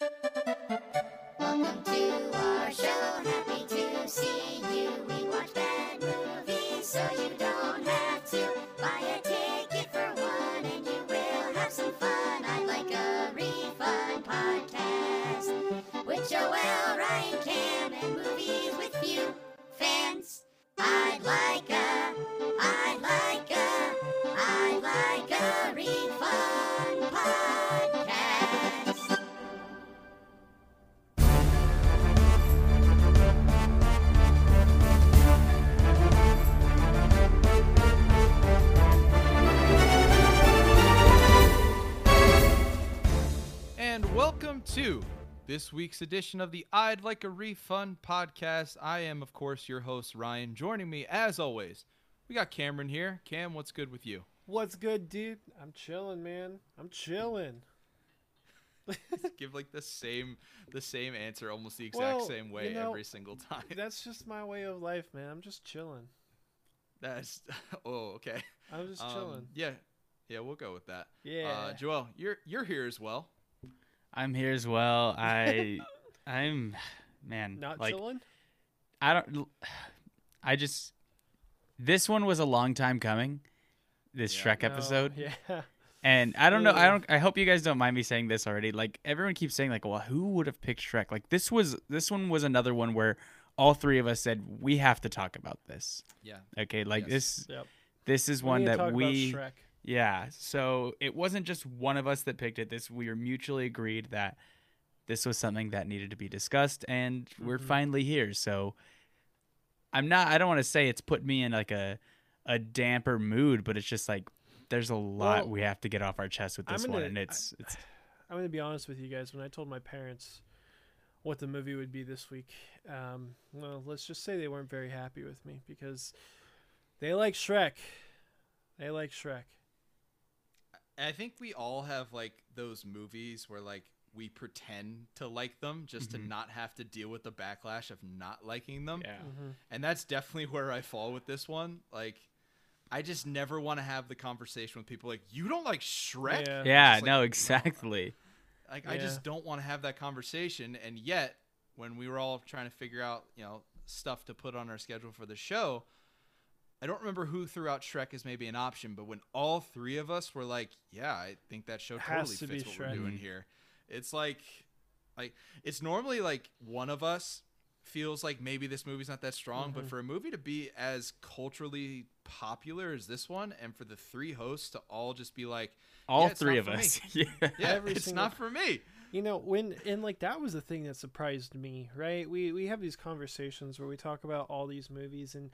Welcome week's edition of the I'd Like a Refund podcast. I am, of course, your host, Ryan. Joining me, as always, we got Cameron here. Cam, what's good with you? What's good, dude? I'm chilling, man. I'm chilling. Give like the same the same answer almost the exact Well, same way you know, every single time. That's just my way of life, man. I'm just chilling. That's oh okay. I'm just Um, chilling. yeah, yeah, we'll go with that. Yeah. Uh, Joel, you're you're here as well. I'm here as well. I I'm man, Not like chilling? I don't I just this one was a long time coming. This Yeah. Shrek No, episode. Yeah. And I don't know, I don't I hope you guys don't mind me saying this already. Like everyone keeps saying like, "Well, who would have picked Shrek?" Like this was this one was another one where all three of us said we have to talk about this. Yeah. Okay? Like Yes. this Yep. this is We one that we Shrek. Yeah. So it wasn't just one of us that picked it. This we were mutually agreed that this was something that needed to be discussed, and we're Mhm. finally here. So I'm not. I don't want to say it's put me in like a a damper mood, but it's just like there's a lot Well, we have to get off our chest with this one, gonna- and it's it's I'm gonna be honest with you guys. When I told my parents what the movie would be this week, um, well, let's just say they weren't very happy with me because they like Shrek. They like Shrek. I think we all have like those movies where like we pretend to like them just to Mhm. not have to deal with the backlash of not liking them. yeah. hmm And that's definitely where I fall with this one. Like I just never want to have the conversation with people like you don't like Shrek? Yeah. Yeah. Like, No. no. Exactly. Like I just don't want to have that conversation and yet when we were all trying to figure out, you know, stuff to put on our schedule for the show, I don't remember who threw out Shrek as maybe an option, but when all three of us were like, "Yeah, I think that show Has totally to be fits what we're doing here," it's like, like it's normally like one of us feels like maybe this movie's not that strong, but Mhm. for a movie to be as culturally popular as this one, and for the three hosts to all just be like, All Yeah, three of us. yeah. "Yeah, Every it's single- not for me." You know, when and like that was the thing that surprised me, right? We we have these conversations where we talk about all these movies and a-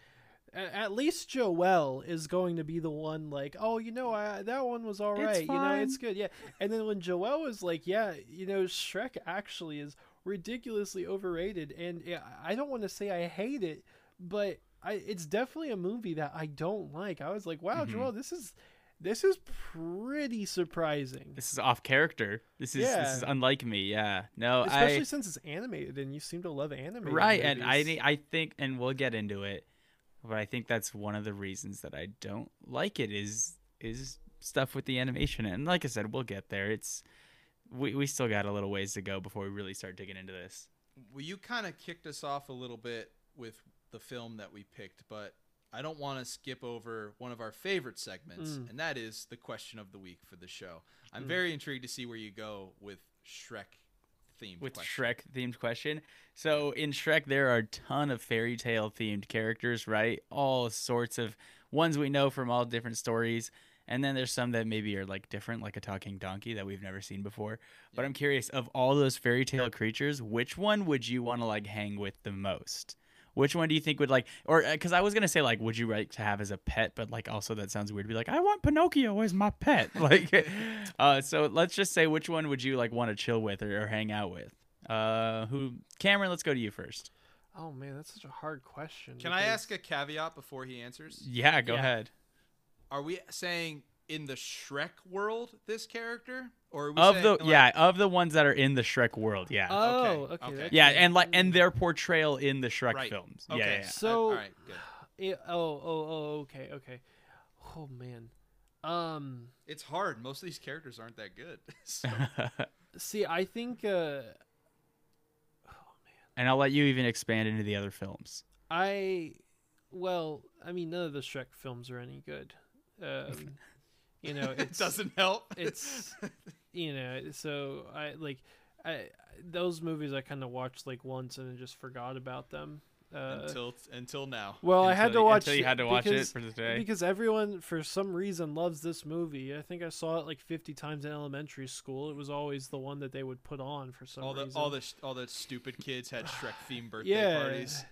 at least Joel is going to be the one like, oh, you know, I, that one was all right. You know, it's good, yeah. And then when Joel was like, yeah, you know, Shrek actually is ridiculously overrated, and I don't want to say I hate it, but I it's definitely a movie that I don't like. I was like, wow, Mhm. Joel, this is this is pretty surprising. This is off character. This is this is unlike me. Yeah. No. especially I, since it's animated and you seem to love animated right and i i think and we'll get into it but i think that's one of the reasons that i don't like it is is stuff with the animation and like i said we'll get there it's we, we still got a little ways to go before we really start digging into this Well, you kind of kicked us off a little bit with the film that we picked, but I don't want to skip over one of our favorite segments, Mm. and that is the question of the week for the show. I'm Mm. very intrigued to see where you go with Shrek themed with question. shrek themed question. So in shrek there are a ton of fairy tale themed characters right? All sorts of ones we know from all different stories. And then there's some that maybe are like different like a talking donkey that we've never seen before. But i'm curious of all those fairy tale creatures which one would you want to like hang with the most which one do you think would like or because i was gonna say like would you like to have as a pet but like also that sounds weird to be like i want pinocchio as my pet. Like uh so let's just say which one would you like want to chill with or, or hang out with? Uh who cameron let's go to you first. Oh man that's such a hard question Can I ask a caveat before he answers? yeah go Yeah. ahead. Are we saying in the Shrek world this character, or are we of saying, the like- yeah of the ones that are in the shrek world yeah oh Okay, okay, okay. yeah and like and their portrayal in the shrek Right. films Okay, yeah, yeah, yeah. I- So- all right, good. Yeah, oh oh oh okay okay oh man um It's hard. Most of these characters aren't that good. So, See, I think uh, Oh man. And I'll let you even expand into the other films. I, well, I mean, none of the Shrek films are any good. Um, you know, it doesn't help. it's you know, so I like I those movies I kind of watched like once and then just forgot about them. Uh, until until now. well, I had to watch until you had to watch it because- for today. because everyone for some reason loves this movie. I think I saw it like 50 times in elementary school. It was always the one that they would put on for some all the reason. all the all the stupid kids had Shrek themed birthday yeah, parties.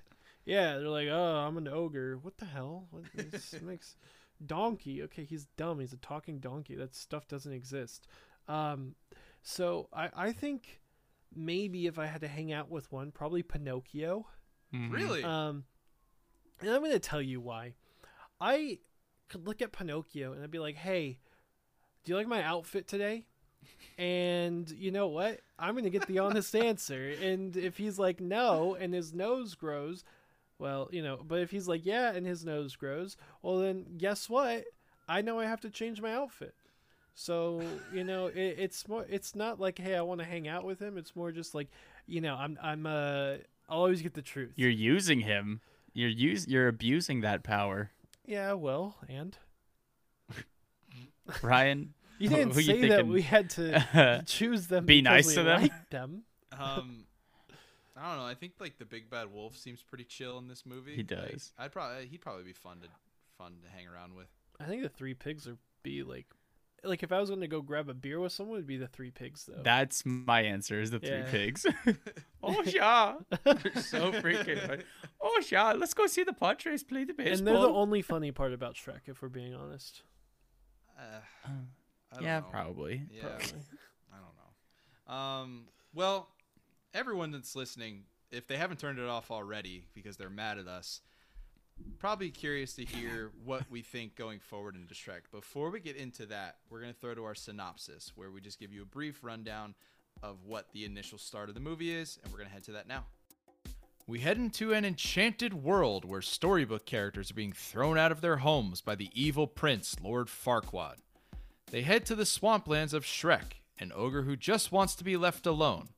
yeah, they're like, "Oh, I'm an ogre." What the hell? What this makes donkey? Okay, he's dumb. He's a talking donkey. That stuff doesn't exist. Um, so I I think maybe if I had to hang out with one, probably Pinocchio. Mhm. Really? Um, and I'm going to tell you why. I could look at Pinocchio and I'd be like, hey, do you like my outfit today? And you know what? I'm going to get the honest answer. And if he's like, no, and his nose grows, well, you know, but if he's like, yeah, and his nose grows, well, then guess what? I know I have to change my outfit. So you know, it, it's more. It's not like, hey, I want to hang out with him. It's more just like, you know, I'm, I'm, uh, I'll always get the truth. You're using him. You're use. You're abusing that power, Yeah, well, and Ryan. you didn't who you say that we had to choose them. Be nice to them? liked them. Um, I don't know. I think like the big bad wolf seems pretty chill in this movie. He Like, does. I'd probably he'd probably be fun to fun to hang around with. I think the three pigs would be like, like if I was going to go grab a beer with someone, it'd be the three pigs though. That's my answer. Is the three Yeah. pigs? oh yeah, They're so freaking. funny. Oh yeah, let's go see the Padres play the baseball. and they're the only funny part about Shrek, if we're being honest. Uh, I don't yeah, know. probably. Yeah, Probably. I don't know. Um, well, everyone that's listening, if they haven't turned it off already because they're mad at us, probably curious to hear what we think going forward into Shrek. Before we get into that, we're going to throw to our synopsis, where we just give you a brief rundown of what the initial start of the movie is, and we're going to head to that now. We head into an enchanted world where storybook characters are being thrown out of their homes by the evil prince, Lord Farquaad. They head to the swamplands of Shrek, an ogre who just wants to be left alone.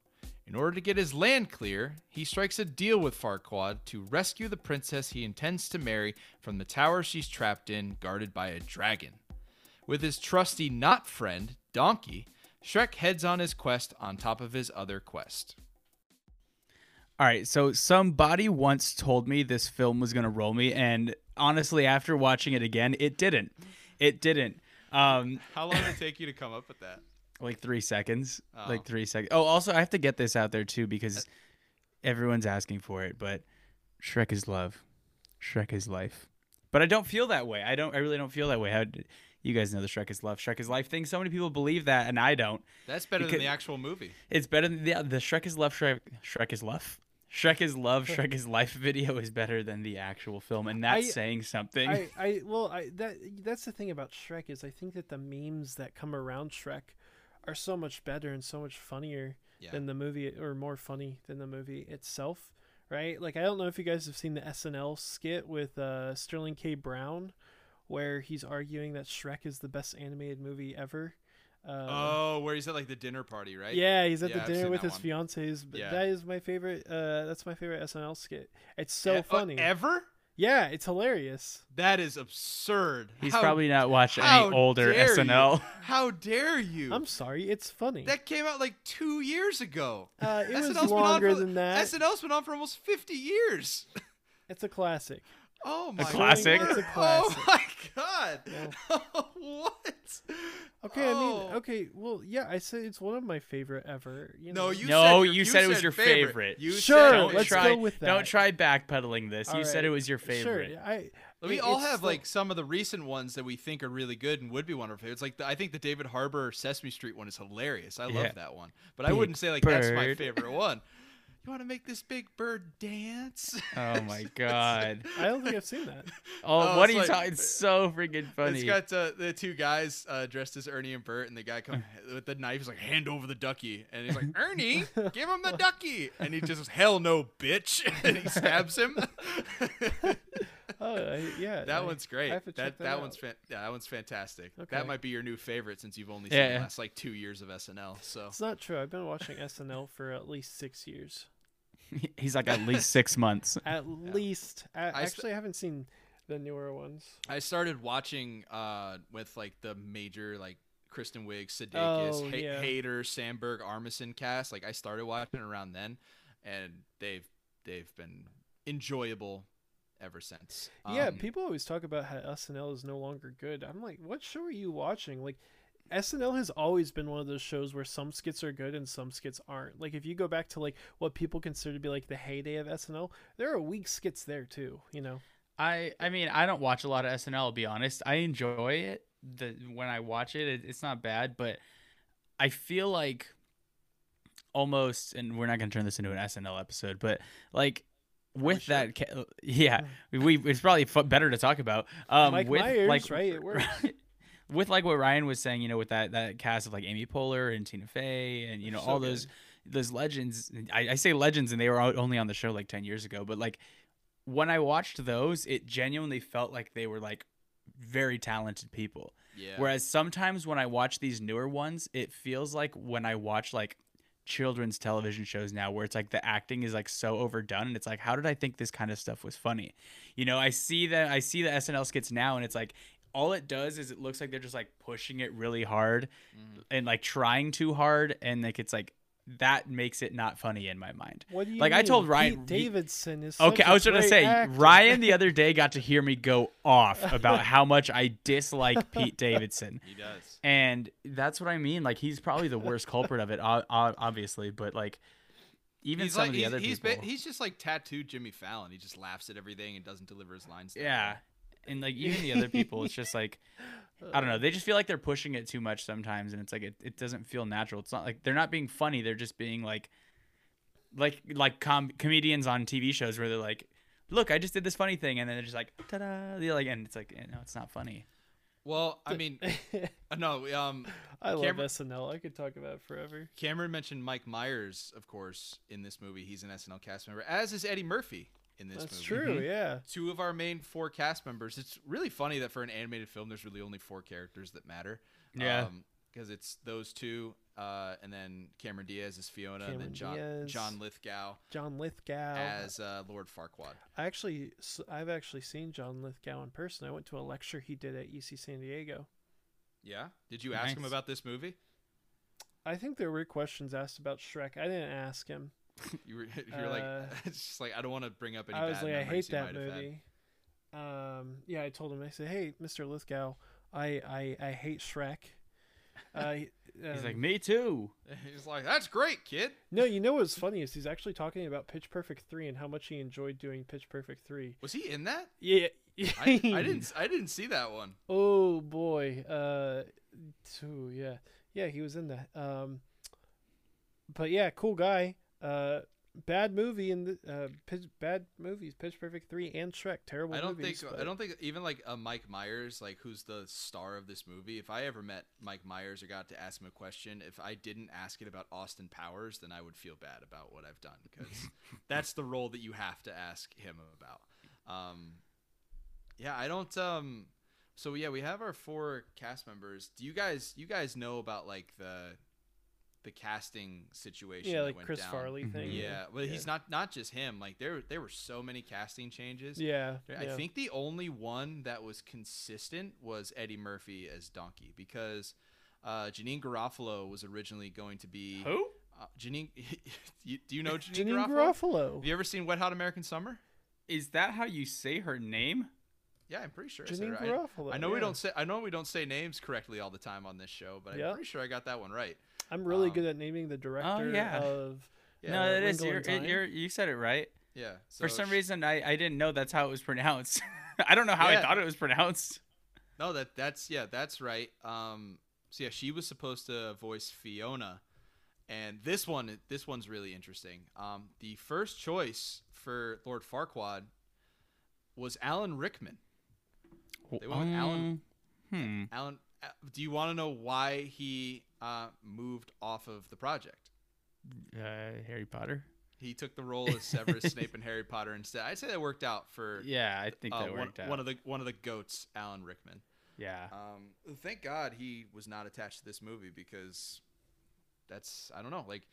In order to get his land clear, he strikes a deal with Farquaad to rescue the princess he intends to marry from the tower she's trapped in, guarded by a dragon. With his trusty not friend, Donkey, Shrek heads on his quest on top of his other quest. All right, so somebody once told me this film was gonna roll me, and honestly, after watching it again, it didn't. It didn't. Um, How long did it take you to come up with that? Like three seconds. Oh. Like three seconds. Oh, also, I have to get this out there too because everyone's asking for it. But Shrek is love. Shrek is life. But I don't feel that way. I don't. I really don't feel that way. How? d- You guys know the Shrek is love, Shrek is life thing. So many people believe that, and I don't. That's better than the actual movie. It's better than the the Shrek is love. Shrek Shrek is love. Shrek is love. Shrek is life video is better than the actual film, and that's I- saying something. I, I, well, I that that's the thing about Shrek is I think that the memes that come around Shrek are so much better and so much funnier Yeah. than the movie, or more funny than the movie itself. Right? Like I don't know if you guys have seen the SNL skit with uh, Sterling K. Brown, where he's arguing that Shrek is the best animated movie ever. Uh, oh, where he's at like the dinner party, right? Yeah, he's at Yeah, the I've dinner with his one. fiance's. But Yeah. that is my favorite. Uh, that's my favorite SNL skit. It's so E- uh, funny. ever? Yeah, it's hilarious. That is absurd. He's How- probably not watched how any older SNL. You? How dare you? I'm sorry, it's funny. That came out like two years ago. Uh, it was SNL's longer for- than that. SNL's been on for almost 50 years. It's a classic. Oh my classic? word. It's a oh classic. Oh my god. what? Okay, I Oh. mean, okay, well, yeah, I said it's one of my favorite ever. You know? No, you No, said, you said it was your favorite. You Sure, said don't let's try, go with that. Don't try backpedaling this. All you said it was your favorite. Sure, I. We it- all have the- like some of the recent ones that we think are really good and would be one of our favorites. Like the, I think the David Harbour Sesame Street one is hilarious. I Yeah. love that one, but I wouldn't say like that's my favorite one. You want to make this big bird dance? Oh my god. I don't think I've seen that. Oh, Oh, what are you like- talking? It's so freaking funny. It's got uh, the two guys uh, dressed as Ernie and Bert, and the guy come with the knife. He's like, "Hand over the ducky," and he's like, "Ernie, give him the ducky," and he just, says, "Hell no, bitch!" and he stabs him. Oh I, yeah, That I- one's great. I have to that check that, that one's fan- yeah, that one's fantastic. Okay. That might be your new favorite since you've only seen Yeah, the last like two years of SNL. So It's not true. I've been watching SNL for at least six years. He's like at least six months. At least. I, I actually, I haven't seen the newer ones. I started watching uh with like the major like Kristen Wiig, Sudeikis, Oh, Ha- yeah. Hader, Sandberg, Armisen cast. Like I started watching around then, and they've they've been enjoyable ever since. yeah, Um, people always talk about how SNL is no longer good. I'm like, what show are you watching? Like, SNL has always been one of those shows where some skits are good and some skits aren't. Like, if you go back to like what people consider to be like the heyday of SNL, there are weak skits there too. You know. I I mean I don't watch a lot of SNL. I'll be honest. I enjoy it. The when I watch it, it it's not bad, but I feel like almost, and we're not gonna turn this into an SNL episode, but like with that, yeah, we it's probably better to talk about. Um, Mike with Myers, like right? It works. with like what Ryan was saying, you know, with that that cast of like Amy Poehler and Tina Fey and you know So all those those legends. I, I say legends, and they were only on the show like ten years ago. But like when I watched those, it genuinely felt like they were like very talented people. yeah. Whereas sometimes when I watch these newer ones, it feels like when I watch like children's television shows now where it's like the acting is like so overdone and it's like how did I think this kind of stuff was funny? You know, I see that I see the SNL skits now and it's like all it does is it looks like they're just like pushing it really hard mm. and like trying too hard and like it's like that makes it not funny in my mind. What do you Like, I told Ryan- Pete Davidson is Okay, such I a was gonna say actor. Ryan the other day got to hear me go off about how much I dislike Pete Davidson. he does. And that's what I mean. Like he's probably the worst culprit of it, o- o- obviously. But like, even he's some like of the he's, other he's, people, ba- he's just like tattooed Jimmy Fallon. He just laughs at everything and doesn't deliver his lines. that yeah. Well. And like even the other people, it's just like I don't know. They just feel like they're pushing it too much sometimes, and it's like it, it doesn't feel natural. It's not like they're not being funny. They're just being like, like like com- comedians on TV shows where they're like, "Look, I just did this funny thing," and then they're just like, "Ta-da!" They're like, and it's like, eh, no, it's not funny. Well, I mean, uh, no. Um, I love Cameron- SNL. I could talk about it forever. Cameron mentioned Mike Myers, of course, in this movie. He's an SNL cast member, as is Eddie Murphy in this That's movie. true. Yeah. Two of our main four cast members. It's really funny that for an animated film, there's really only four characters that matter. Yeah. Because it's those two, uh, and then Cameron Diaz as Fiona, and then John Diaz. John Lithgow John Lithgow. as uh, Lord Farquaad. I actually, I've actually seen John Lithgow in person. I went to a lecture he did at UC San Diego. Yeah. Did you ask him about this movie? I think there were questions asked about Shrek. I didn't ask him. You were you're like Uh, it's just like I don't want to bring up any I was bad like, I hate you that might have had. movie. Um, yeah, I told him. I said, Hey, Mr. Lithgow, I, I, I hate Shrek. Uh, he- He's um, like, me too. He's like, "That's great, kid." no, you know what's funny is he's actually talking about Pitch Perfect three and how much he enjoyed doing Pitch Perfect three. Was he in that? Yeah, I, I didn't. I didn't see that one. Oh boy. Uh so yeah. Yeah, he was in that. Um but yeah, cool guy. Uh bad movie in the uh pitch, bad movies, Pitch Perfect 3 and Shrek, terrible I don't movies. think. but- I don't think even like a Mike Myers, like who's the star of this movie. If I ever met Mike Myers or got to ask him a question, if I didn't ask it about Austin Powers, then I would feel bad about what I've done because that's the role that you have to ask him about. Um, yeah, I don't. Um, so yeah, we have our four cast members. Do you guys? You guys know about like the the casting situation? Yeah, like went Chris down? Farley thing. Yeah, but Yeah. he's not not just him. Like there there were so many casting changes. Yeah. I yeah. think the only one that was consistent was Eddie Murphy as Donkey because uh, Janeane Garofalo was originally going to be Who? uh, Janeane. do you know Janeane, Janeane Garofalo? Garofalo. Have you ever seen Wet Hot American Summer? Is that how you say her name? Yeah, I'm pretty sure. I, said Janeane it right. Garofalo. I know we don't say I know we don't say names correctly all the time on this show, but Yeah. I'm pretty sure I got that one right. I'm really um, good at naming the director yeah. of Yeah. no, it is. Wrinkle You're, it, you're, you said it right. Yeah. So For some sh- reason, I, I didn't know that's how it was pronounced. I don't know how Yeah. I thought it was pronounced. No, that that's yeah, that's right. Um, so yeah, she was supposed to voice Fiona, and this one this one's really interesting. Um, the first choice for Lord Farquaad was Alan Rickman. They went with Alan- Hmm. Alan, uh, do you want to know why he uh, moved off of the project? Uh, Harry Potter. He took the role as Severus Snape in Harry Potter instead. I'd say that worked out for Yeah, I think uh, that one, worked out. one of the one of the goats, Alan Rickman. yeah. Um, thank God he was not attached to this movie because that's I don't know like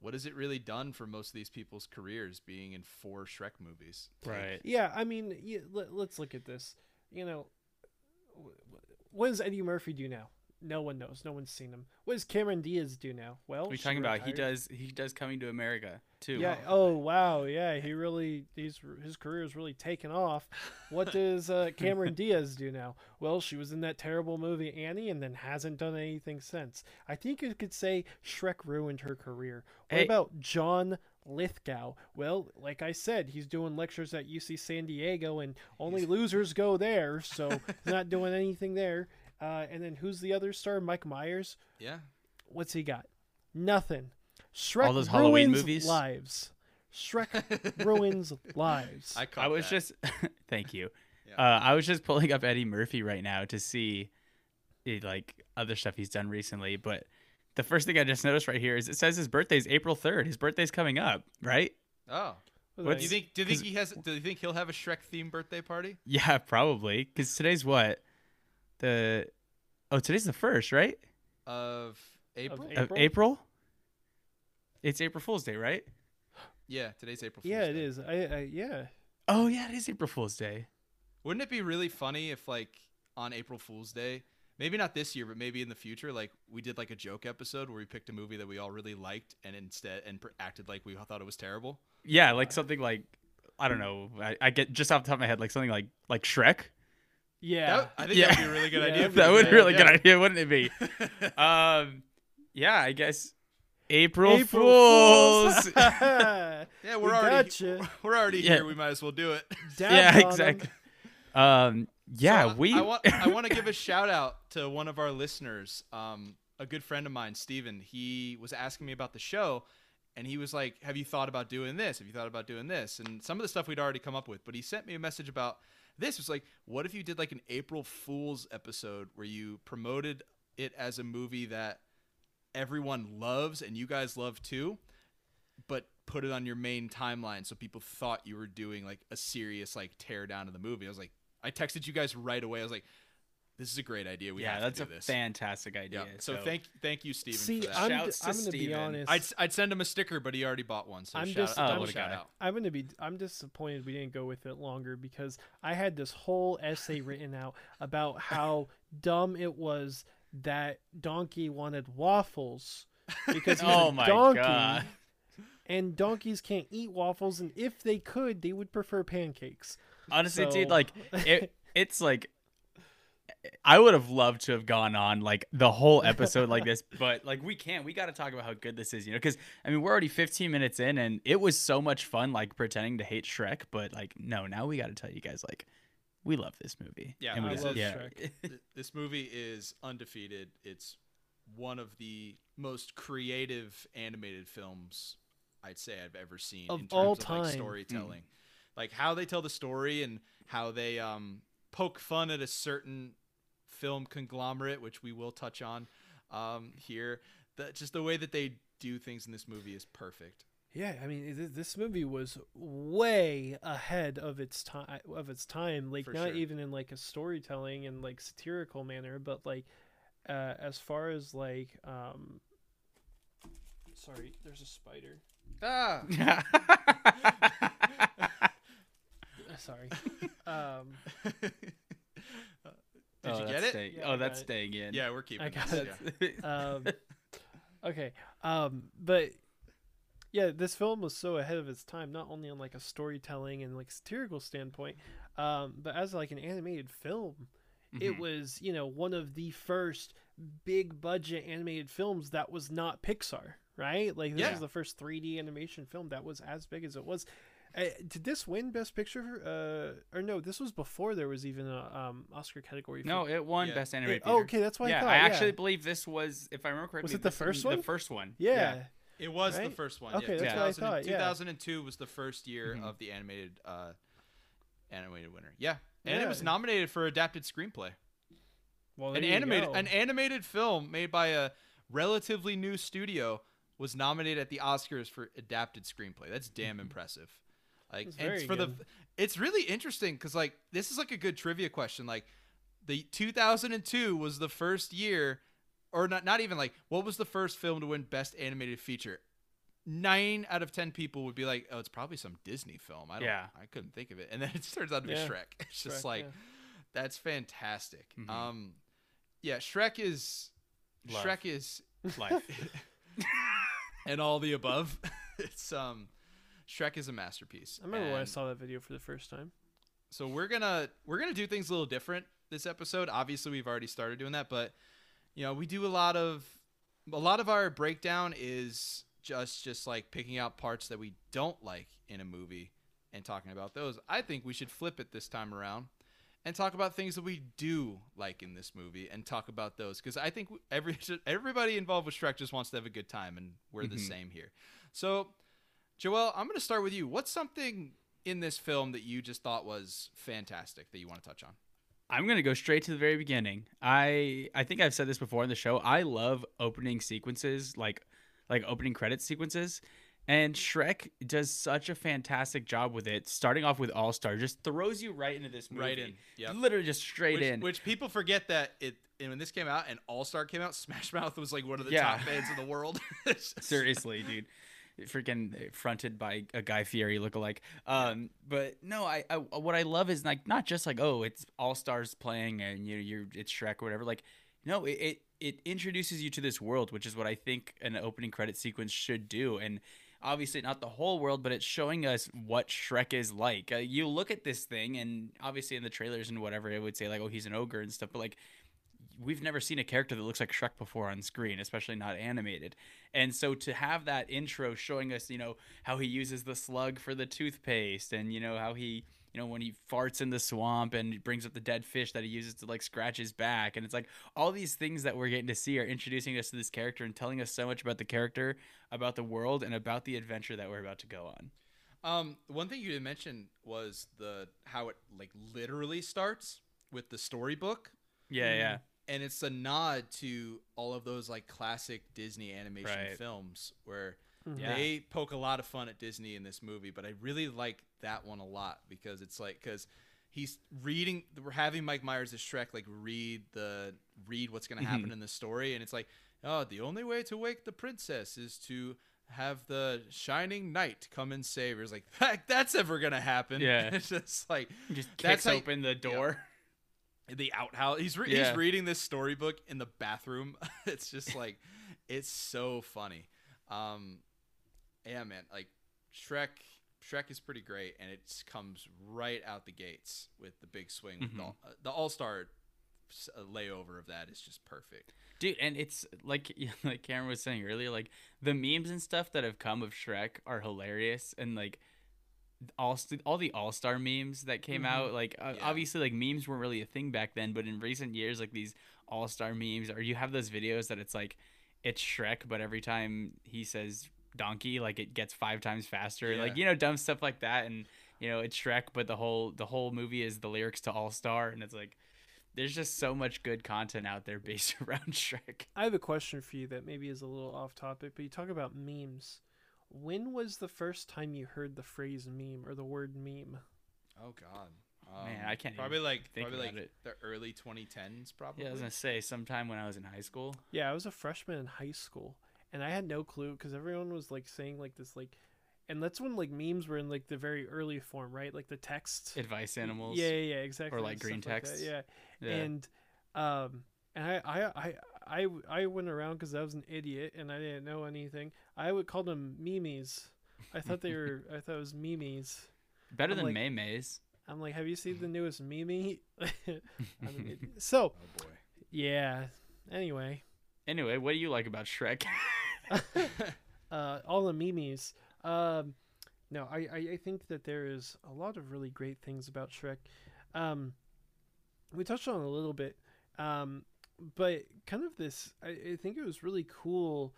what has it really done for most of these people's careers being in four Shrek movies? Right. Yeah, I mean, yeah, let, let's look at this. You know, wh- wh- what does Eddie Murphy do now? No one knows. No one's seen him. What does Cameron Diaz do now? Well, What are you talking about? He does. He does coming to America too. Yeah. Oh wow. Yeah. He really. He's his career is really taken off. What does uh, Cameron Diaz do now? Well, she was in that terrible movie Annie, and then hasn't done anything since. I think you could say Shrek ruined her career. What Hey. about John Lithgow? Well, like I said, he's doing lectures at UC San Diego, and only losers go there. So he's not doing anything there. Uh, and then who's the other star? Mike Myers. Yeah, What's he got? Nothing. Shrek All those Halloween ruins movies? lives. Shrek ruins lives. I I was that. just. thank you. Yeah. Uh, I was just pulling up Eddie Murphy right now to see, eh, like other stuff he's done recently. But the first thing I just noticed right here is it says his birthday's April third. His birthday's coming up, right? oh. What what's- Do you think? Do you think he has? Do you think he'll have a Shrek themed birthday party? Yeah, probably. Because today's what? The oh, today's the first, right? Of April? April? Of April. It's April Fool's Day, right? Yeah, today's April. Fool's yeah, it Day. is. I, I yeah. Oh yeah, it is April Fool's Day. Wouldn't it be really funny if, like, on April Fool's Day, maybe not this year, but maybe in the future, like, we did like a joke episode where we picked a movie that we all really liked and instead and pr- acted like we thought it was terrible. Yeah, like something like I don't know. I, I get just off the top of my head like something like like Shrek. Yeah. That- I think Yeah. that would be a really good Yeah, idea. that'd for That the would day. be a really Yeah. good idea, wouldn't it be? um, yeah, I guess April, April Fools. Fools. Yeah, we're We already gotcha. we're already Yeah. here. We might as well do it. Dab yeah, on 'em. exactly. Um, yeah, So, we. I want I want to give a shout out to one of our listeners, um, a good friend of mine, Steven. He was asking me about the show, and he was like, "Have you thought about doing this? Have you thought about doing this?" And some of the stuff we'd already come up with, but he sent me a message about this. Was like, "What if you did like an April Fool's episode where you promoted it as a movie that everyone loves and you guys love too?" but put it on your main timeline so people thought you were doing like a serious like tear down of the movie. I was like, I texted you guys right away. I was like, this is a great idea. We yeah, have that's to a this. fantastic idea. yeah. So, thank thank you, Steven, See, for that. I'm, Shouts to I'm gonna be honest. I'd, I'd send him a sticker, but he already bought one. So I'm shout just- out, Oh, double what a shout out. I'm gonna be. I'm disappointed we didn't go with it longer because I had this whole essay written out about how dumb it was that Donkey wanted waffles because he's Oh a my donkey, God. and donkeys can't eat waffles, and if they could, they would prefer pancakes. Honestly, dude, like it, it's like I would have loved to have gone on like the whole episode like this, but like we can't. We got to talk about how good this is, you know? Because I mean, we're already 15 minutes in, and it was so much fun, like pretending to hate Shrek. But like, no, now we got to tell you guys, like, we love this movie. Yeah, and I love yeah. Shrek. This movie is undefeated. It's one of the most creative animated films I'd say I've ever seen Of in terms all of like time. storytelling. Like how they tell the story and how they um, poke fun at a certain film conglomerate, which we will touch on um, here. The, just the way that they do things in this movie is perfect. Yeah, I mean, this movie was way ahead of its time. Of its time, like For not sure. even in like a storytelling and like satirical manner, but like uh, as far as like, um, sorry, there's a spider. Ah, sorry. um, did oh, you that's get it? Staying, Yeah, oh, that's it. staying in. Yeah, we're keeping this. it. yeah. um, okay. Um, but yeah, this film was so ahead of its time, not only on like a storytelling and like satirical standpoint, um, but as like an animated film, it Mhm. was you know one of the first big budget animated films that was not Pixar, right? Like this Yeah. was the first 3D animation film that was as big as it was. Uh, did this win Best Picture? Uh, or no, this was before there was even a um, Oscar category. for- No, it won Yeah. Best It- Animated. oh, okay, that's why yeah, I thought. I yeah. actually believe this was, if I remember correctly, was it the this first The first one. yeah. It was the first one. Okay, yeah. that's what I thought, yeah. 2002 was the first year Mhm. of the animated uh, animated winner. Yeah, and it was nominated for adapted screenplay. Well, An animated go. an animated film made by a relatively new studio was nominated at the Oscars for adapted screenplay. That's damn impressive. Like, it's very for the, it's really interesting because like this is like a good trivia question. Like, the 2002 was the first year, or not not even like what was the first film to win Best Animated Feature. Nine out of ten people would be like, "Oh, it's probably some Disney film." I don't, Yeah. I couldn't think of it, and then it turns out to be Yeah. Shrek. It's just Shrek, like, yeah. that's fantastic. Mhm. Um, yeah, Shrek is. Shrek is Life. and all the above. it's um, Shrek is a masterpiece. I remember when I saw that video for the first time. So we're gonna we're gonna do things a little different this episode. Obviously, we've already started doing that, but you know, we do a lot of a lot of our breakdown is just just like picking out parts that we don't like in a movie and talking about those. I think we should flip it this time around and talk about things that we do like in this movie and talk about those because I think every everybody involved with Shrek just wants to have a good time and we're the Mhm. same here. So, Joel, I'm going to start with you. What's something in this film that you just thought was fantastic that you want to touch on? I'm gonna go straight to the very beginning. I I think I've said this before in the show. I love opening sequences, like like opening credit sequences, and Shrek does such a fantastic job with it. Starting off with All Star, just throws you right into this movie. Right in, literally just straight which, in. which people forget that it and when this came out and All Star came out, Smash Mouth was like one of the Yeah. top bands in the world. Seriously, dude. Freaking fronted by a Guy Fieri lookalike. Um, but no, I, I what I love is like not just like oh it's all stars playing and you know you're it's Shrek or whatever. Like no, it, it it introduces you to this world, which is what I think an opening credit sequence should do. And obviously not the whole world, but it's showing us what Shrek is like. Uh, you look at this thing, and obviously in the trailers and whatever, it would say like oh he's an ogre and stuff, but like we've never seen a character that looks like Shrek before on screen, especially not animated. And so to have that intro showing us, you know, how he uses the slug for the toothpaste and you know how he, you know, when he farts in the swamp and brings up the dead fish that he uses to like scratch his back and it's like all these things that we're getting to see are introducing us to this character and telling us so much about the character, about the world and about the adventure that we're about to go on. Um, one thing you didn't mention was the how it like literally starts with the storybook, Yeah, yeah. And it's a nod to all of those like classic Disney animation Right. films where mm-hmm. Yeah. they poke a lot of fun at Disney in this movie. But I really like that one a lot because it's like because he's reading, we're having Mike Myers as Shrek like read the read what's going to happen mm-hmm. in the story, and it's like, oh, the only way to wake the princess is to have the shining knight come and save her. It's like that, that's ever gonna happen. Yeah. it's just like He just That's kicks how- open the door. The outhouse. He's re- Yeah. he's reading this storybook in the bathroom. it's just like it's so funny. Um, yeah, man. Like Shrek. Shrek is pretty great, and it comes right out the gates with the big swing. With the, uh, the All Star layover of that is just perfect. Dude, and it's like like Cameron was saying earlier, like the memes and stuff that have come of Shrek are hilarious, and like all all the All Star memes that came Mhm. out, like uh, Yeah. obviously like memes weren't really a thing back then, but in recent years, like these All Star memes, or you have those videos that it's like it's Shrek, but every time he says donkey, like it gets five times faster, Yeah. like you know dumb stuff like that, and you know it's Shrek, but the whole the whole movie is the lyrics to All Star, and it's like. There's just so much good content out there based around Shrek. I have a question for you that maybe is a little off topic, but you talk about memes. When was the first time you heard the phrase meme or the word meme? Oh God. Man, I can't Probably even like think probably about like it. the early 2010s. Probably. Yeah, I was gonna say sometime when I was in high school. Yeah, I was a freshman in high school, and I had no clue because everyone was like saying like this like, and that's when like memes were in like the very early form, right? Like the text. Advice animals. Yeah, yeah, yeah, exactly. Or like green stuff that, text. yeah. Yeah. and um, and I I I I, I went around because I was an idiot and I didn't know anything. I would call them memes. I thought they were. I thought it was memes. Better I'm than like- May Mays. I'm like, have you seen the newest meme? I'm an idiot. so Oh boy. yeah. Anyway, Anyway, what do you like about Shrek? uh, all the memes. Um, no, I, I, I think that there is a lot of really great things about Shrek. Um, we touched on it a little bit, um, but kind of this. I, I think it was really cool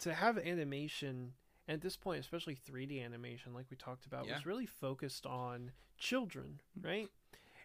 to have animation. At this point, especially 3D animation, like we talked about, Yeah. was really focused on children, right?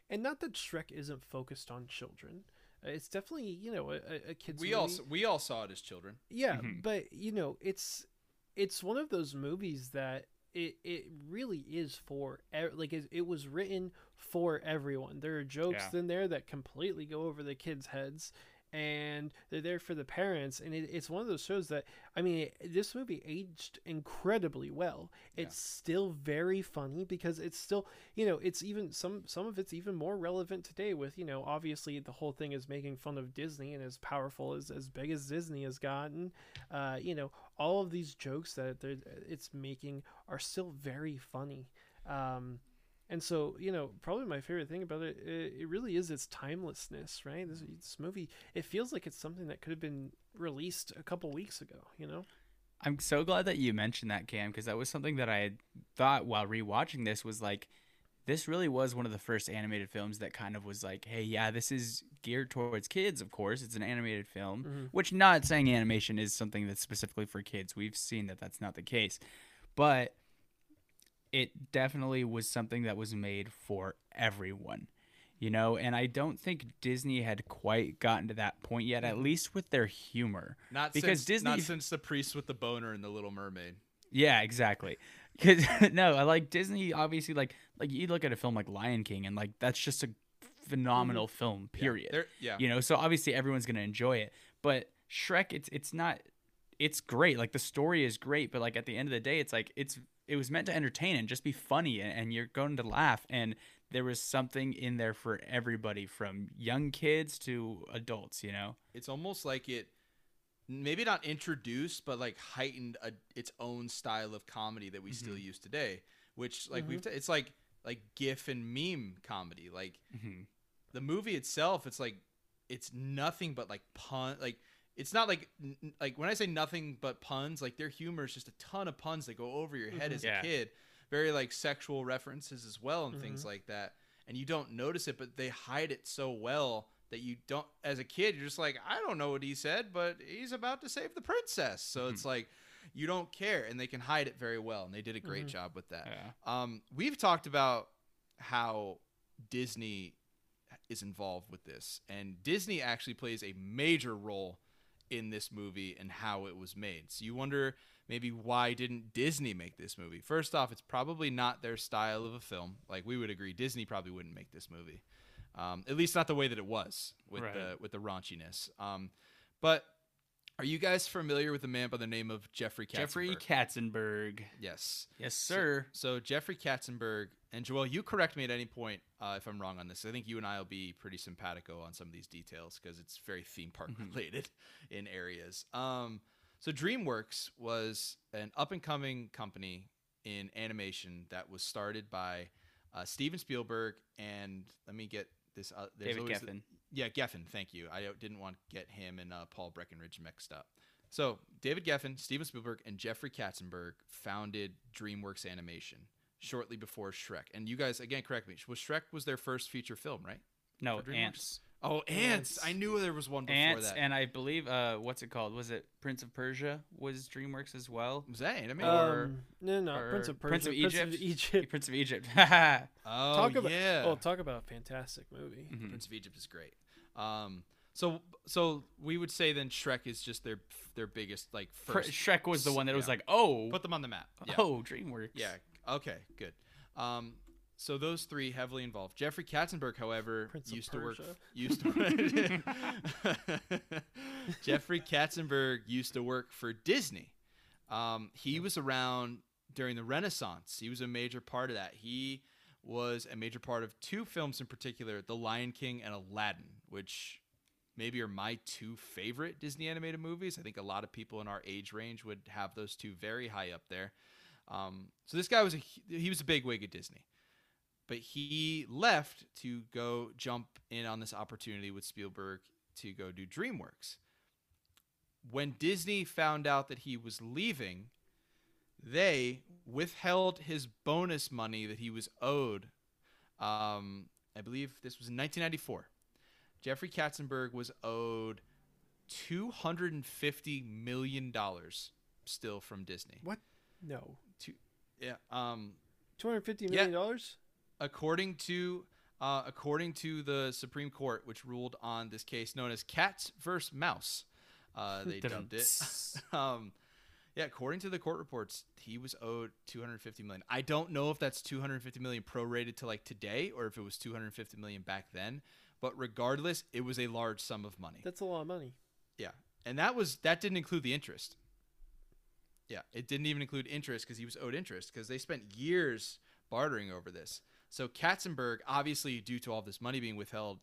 And not that Shrek isn't focused on children, It's definitely you know a, a- a kids. we movie. all we all saw it as children. Yeah, Mhm. but you know, it's it's one of those movies that it it really is for like it, it was written for everyone. There are jokes Yeah. in there that completely go over the kids' heads. And they're there for the parents, and it, it's one of those shows that I mean, it, this movie aged incredibly well. It's still very funny because it's still, you know, it's even some some of it's even more relevant today. With you know, obviously the whole thing is making fun of Disney and as powerful as as big as Disney has gotten. Uh, you know, all of these jokes that they're, it's making are still very funny. Um, and so, you know, probably my favorite thing about it, it, it really is its timelessness, right? This, this movie, it feels like it's something that could have been released a couple weeks ago, you know? I'm so glad that you mentioned that, Cam, because that was something that I had thought while rewatching this was like, this really was one of the first animated films that kind of was like, hey, yeah, this is geared towards kids, of course. It's an animated film, Mhm. which not saying animation is something that's specifically for kids. We've seen that that's not the case. But it definitely was something that was made for everyone. You know, and I don't think Disney had quite gotten to that point yet, at mm-hmm. least with their humor. Not Because since, Disney- not since the priest with the boner and the Little Mermaid. Yeah, exactly because no, I like Disney. Obviously, like like you look at a film like Lion King, and like that's just a phenomenal mm-hmm. film. Period. they're- Yeah, You know, so obviously everyone's gonna enjoy it. But Shrek, it's it's not. It's great. Like the story is great, but like at the end of the day, it's like it's it was meant to entertain and just be funny, and, and you're going to laugh. And there was something in there for everybody, from young kids to adults. You know. it's almost like it maybe not introduced but like heightened a, its own style of comedy that we still use today which like we've t- it's like like gif and meme comedy like Mm-hmm. the movie itself it's like it's nothing but like pun like it's not like like when i say nothing but puns like their humor is just a ton of puns that go over your head Mhm. as Yeah. a kid very like sexual references as well and things like that and you don't notice it but they hide it so well that you don't as a kid you're just like i don't know what he said but he's about to save the princess so it's like you don't care and they can hide it very well and they did a great Mhm. job with that Yeah. um, we've talked about how Disney is involved with this, and Disney actually plays a major role in this movie and how it was made. So you wonder maybe why didn't Disney make this movie? First off, it's probably not their style of a film. Like we would agree, Disney probably wouldn't make this movie, um, at least not the way that it was with Right. the with the raunchiness. Um, but are you guys familiar with a man by the name of Jeffrey Katzenberg? Jeffrey Katzenberg. yes. Yes, sir. So Jeffrey Katzenberg and Joel, you correct me at any point uh, if I'm wrong on this. I think you and I will be pretty simpatico on some of these details because it's very theme park Mhm. related in areas. Um, so DreamWorks was an up and coming company in animation that was started by uh, Steven Spielberg and let me get this. Uh, David Geffen. Yeah, Geffen. Thank you. I didn't want to get him and uh, Paul Breckenridge mixed up. So David Geffen, Steven Spielberg, and Jeffrey Katzenberg founded DreamWorks Animation shortly before Shrek. And you guys, again, correct me. Was Shrek was their first feature film, right? No, Ants. Oh, Ants. Ants. I knew there was one before Ants, that. and I believe uh, what's it called? Was it Prince of Persia? Was DreamWorks as well? was that animated? Or- Um, no, no, Prince of Persia, Prince of Egypt? Egypt. Prince of Egypt. oh, talk about yeah. oh, talk about a fantastic movie. Mhm. Prince of Egypt is great. Um, so so we would say then Shrek is just their their biggest like Pr- first. Shrek was the one that was like, oh, Put them on the map. Yeah. oh, DreamWorks. Yeah. Okay. Good. Um, so those three heavily involved. Jeffrey Katzenberg, however, Prince used to work. Used to. Jeffrey Katzenberg used to work for Disney. Um, he was around during the Renaissance. He was a major part of that. He was a major part of two films in particular, The Lion King and Aladdin, which maybe are my two favorite Disney animated movies. I think a lot of people in our age range would have those two very high up there. Um, so this guy was a he was a big wig at Disney, but he left to go jump in on this opportunity with Spielberg to go do DreamWorks. When Disney found out that he was leaving, they withheld his bonus money that he was owed. Um, I believe this was in 1994. Jeffrey Katzenberg was owed 250 million dollars still from Disney. What? No, Yeah. Um, two hundred fifty Yeah. dollars. According to Uh, according to the Supreme Court, which ruled on this case known as Cats versus Mouse, uh, they dubbed it. um, yeah, according to the court reports, he was owed 250 million. I don't know if that's 250 million prorated to like today or if it was 250 million back then, but regardless, it was a large sum of money. That's a lot of money. Yeah, and that was that didn't include the interest. Yeah, it didn't even include interest because he was owed interest because they spent years bartering over this. So Katzenberg, obviously due to all this money being withheld,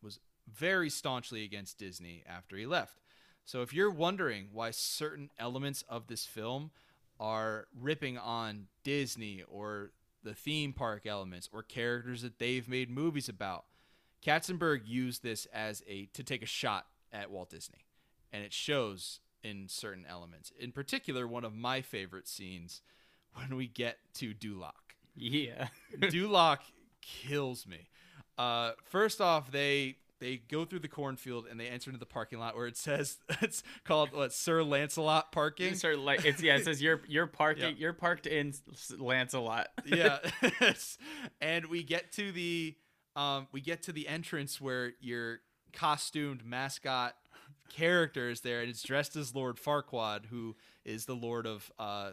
was very staunchly against Disney after he left. So if you're wondering why certain elements of this film are ripping on Disney or the theme park elements or characters that they've made movies about, Katzenberg used this as a to take a shot at Walt Disney, and it shows in certain elements. In particular, one of my favorite scenes when we get to Duloc. Yeah. Duloc kills me. Uh, first off, they they go through the cornfield and they enter into the parking lot where it says it's called what Sir Lancelot parking. Sir, like it's yeah. It says you're you're parking. Yeah. You're parked in Lancelot. yeah, and we get to the um we get to the entrance where your costumed mascot character is there and it's dressed as Lord Farquaad, who is the Lord of uh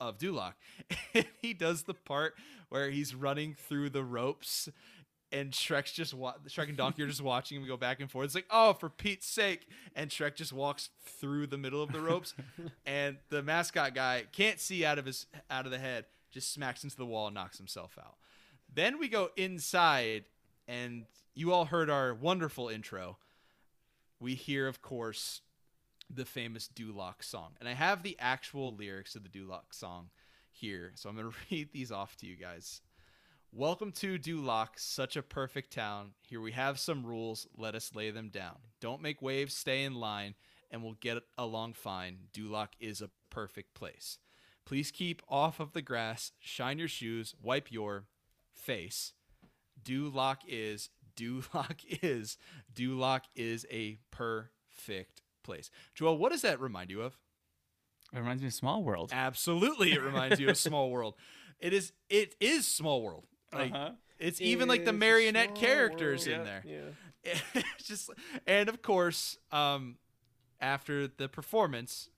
of Duloc. And he does the part where he's running through the ropes and Shrek's just wa- Shrek and Donkey are just watching him go back and forth. It's like, oh, for Pete's sake! And Shrek just walks through the middle of the ropes, and the mascot guy can't see out of his out of the head, just smacks into the wall and knocks himself out. Then we go inside, and you all heard our wonderful intro. We hear, of course, the famous Duloc song, and I have the actual lyrics of the Duloc song here, so I'm gonna read these off to you guys. Welcome to Duloc, such a perfect town. Here we have some rules, let us lay them down. Don't make waves, stay in line, and we'll get along fine. Duloc is a perfect place. Please keep off of the grass, shine your shoes, wipe your face. Duloc is, Duloc is, Duloc is a perfect place. Joel, what does that remind you of? It reminds me of Small World. Absolutely, it reminds you of Small World. It is. It is Small World. Like Uh-huh. it's even like the marionette characters world. in there. Yeah. It's just and of course, um, after the performance,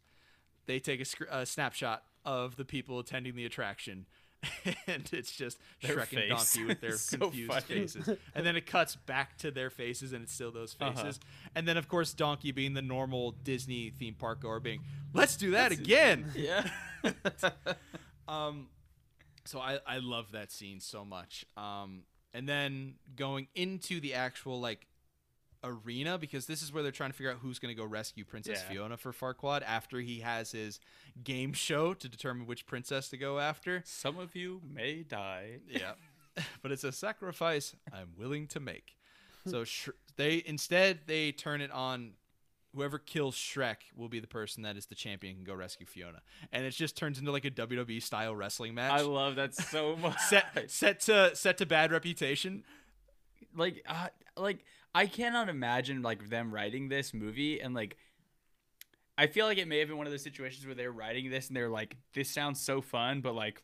they take a, sc- a snapshot of the people attending the attraction. And it's just Their Shrek and. Donkey with their So confused funny. faces, and then it cuts back to their faces, and it's still those Uh-huh. faces. And then, of course, Donkey being the normal Disney theme park goer, being, "Let's do that again." Yeah. Um, so I I love that scene so much. Um, and then going into the actual like arena because this is where they're trying to figure out who's going to go rescue Princess Yeah. Fiona for Farquaad after he has his game show to determine which princess to go after. Some of you may die. Yeah. but it's a sacrifice I'm willing to make. So Sh- they instead they turn it on whoever kills Shrek will be the person that is the champion and can go rescue Fiona. And it just turns into like a WWE style wrestling match. I love that so much. set set to set to bad reputation. like uh, like I cannot imagine like them writing this movie and like I feel like it may have been one of those situations where they're writing this and they're like this sounds so fun but like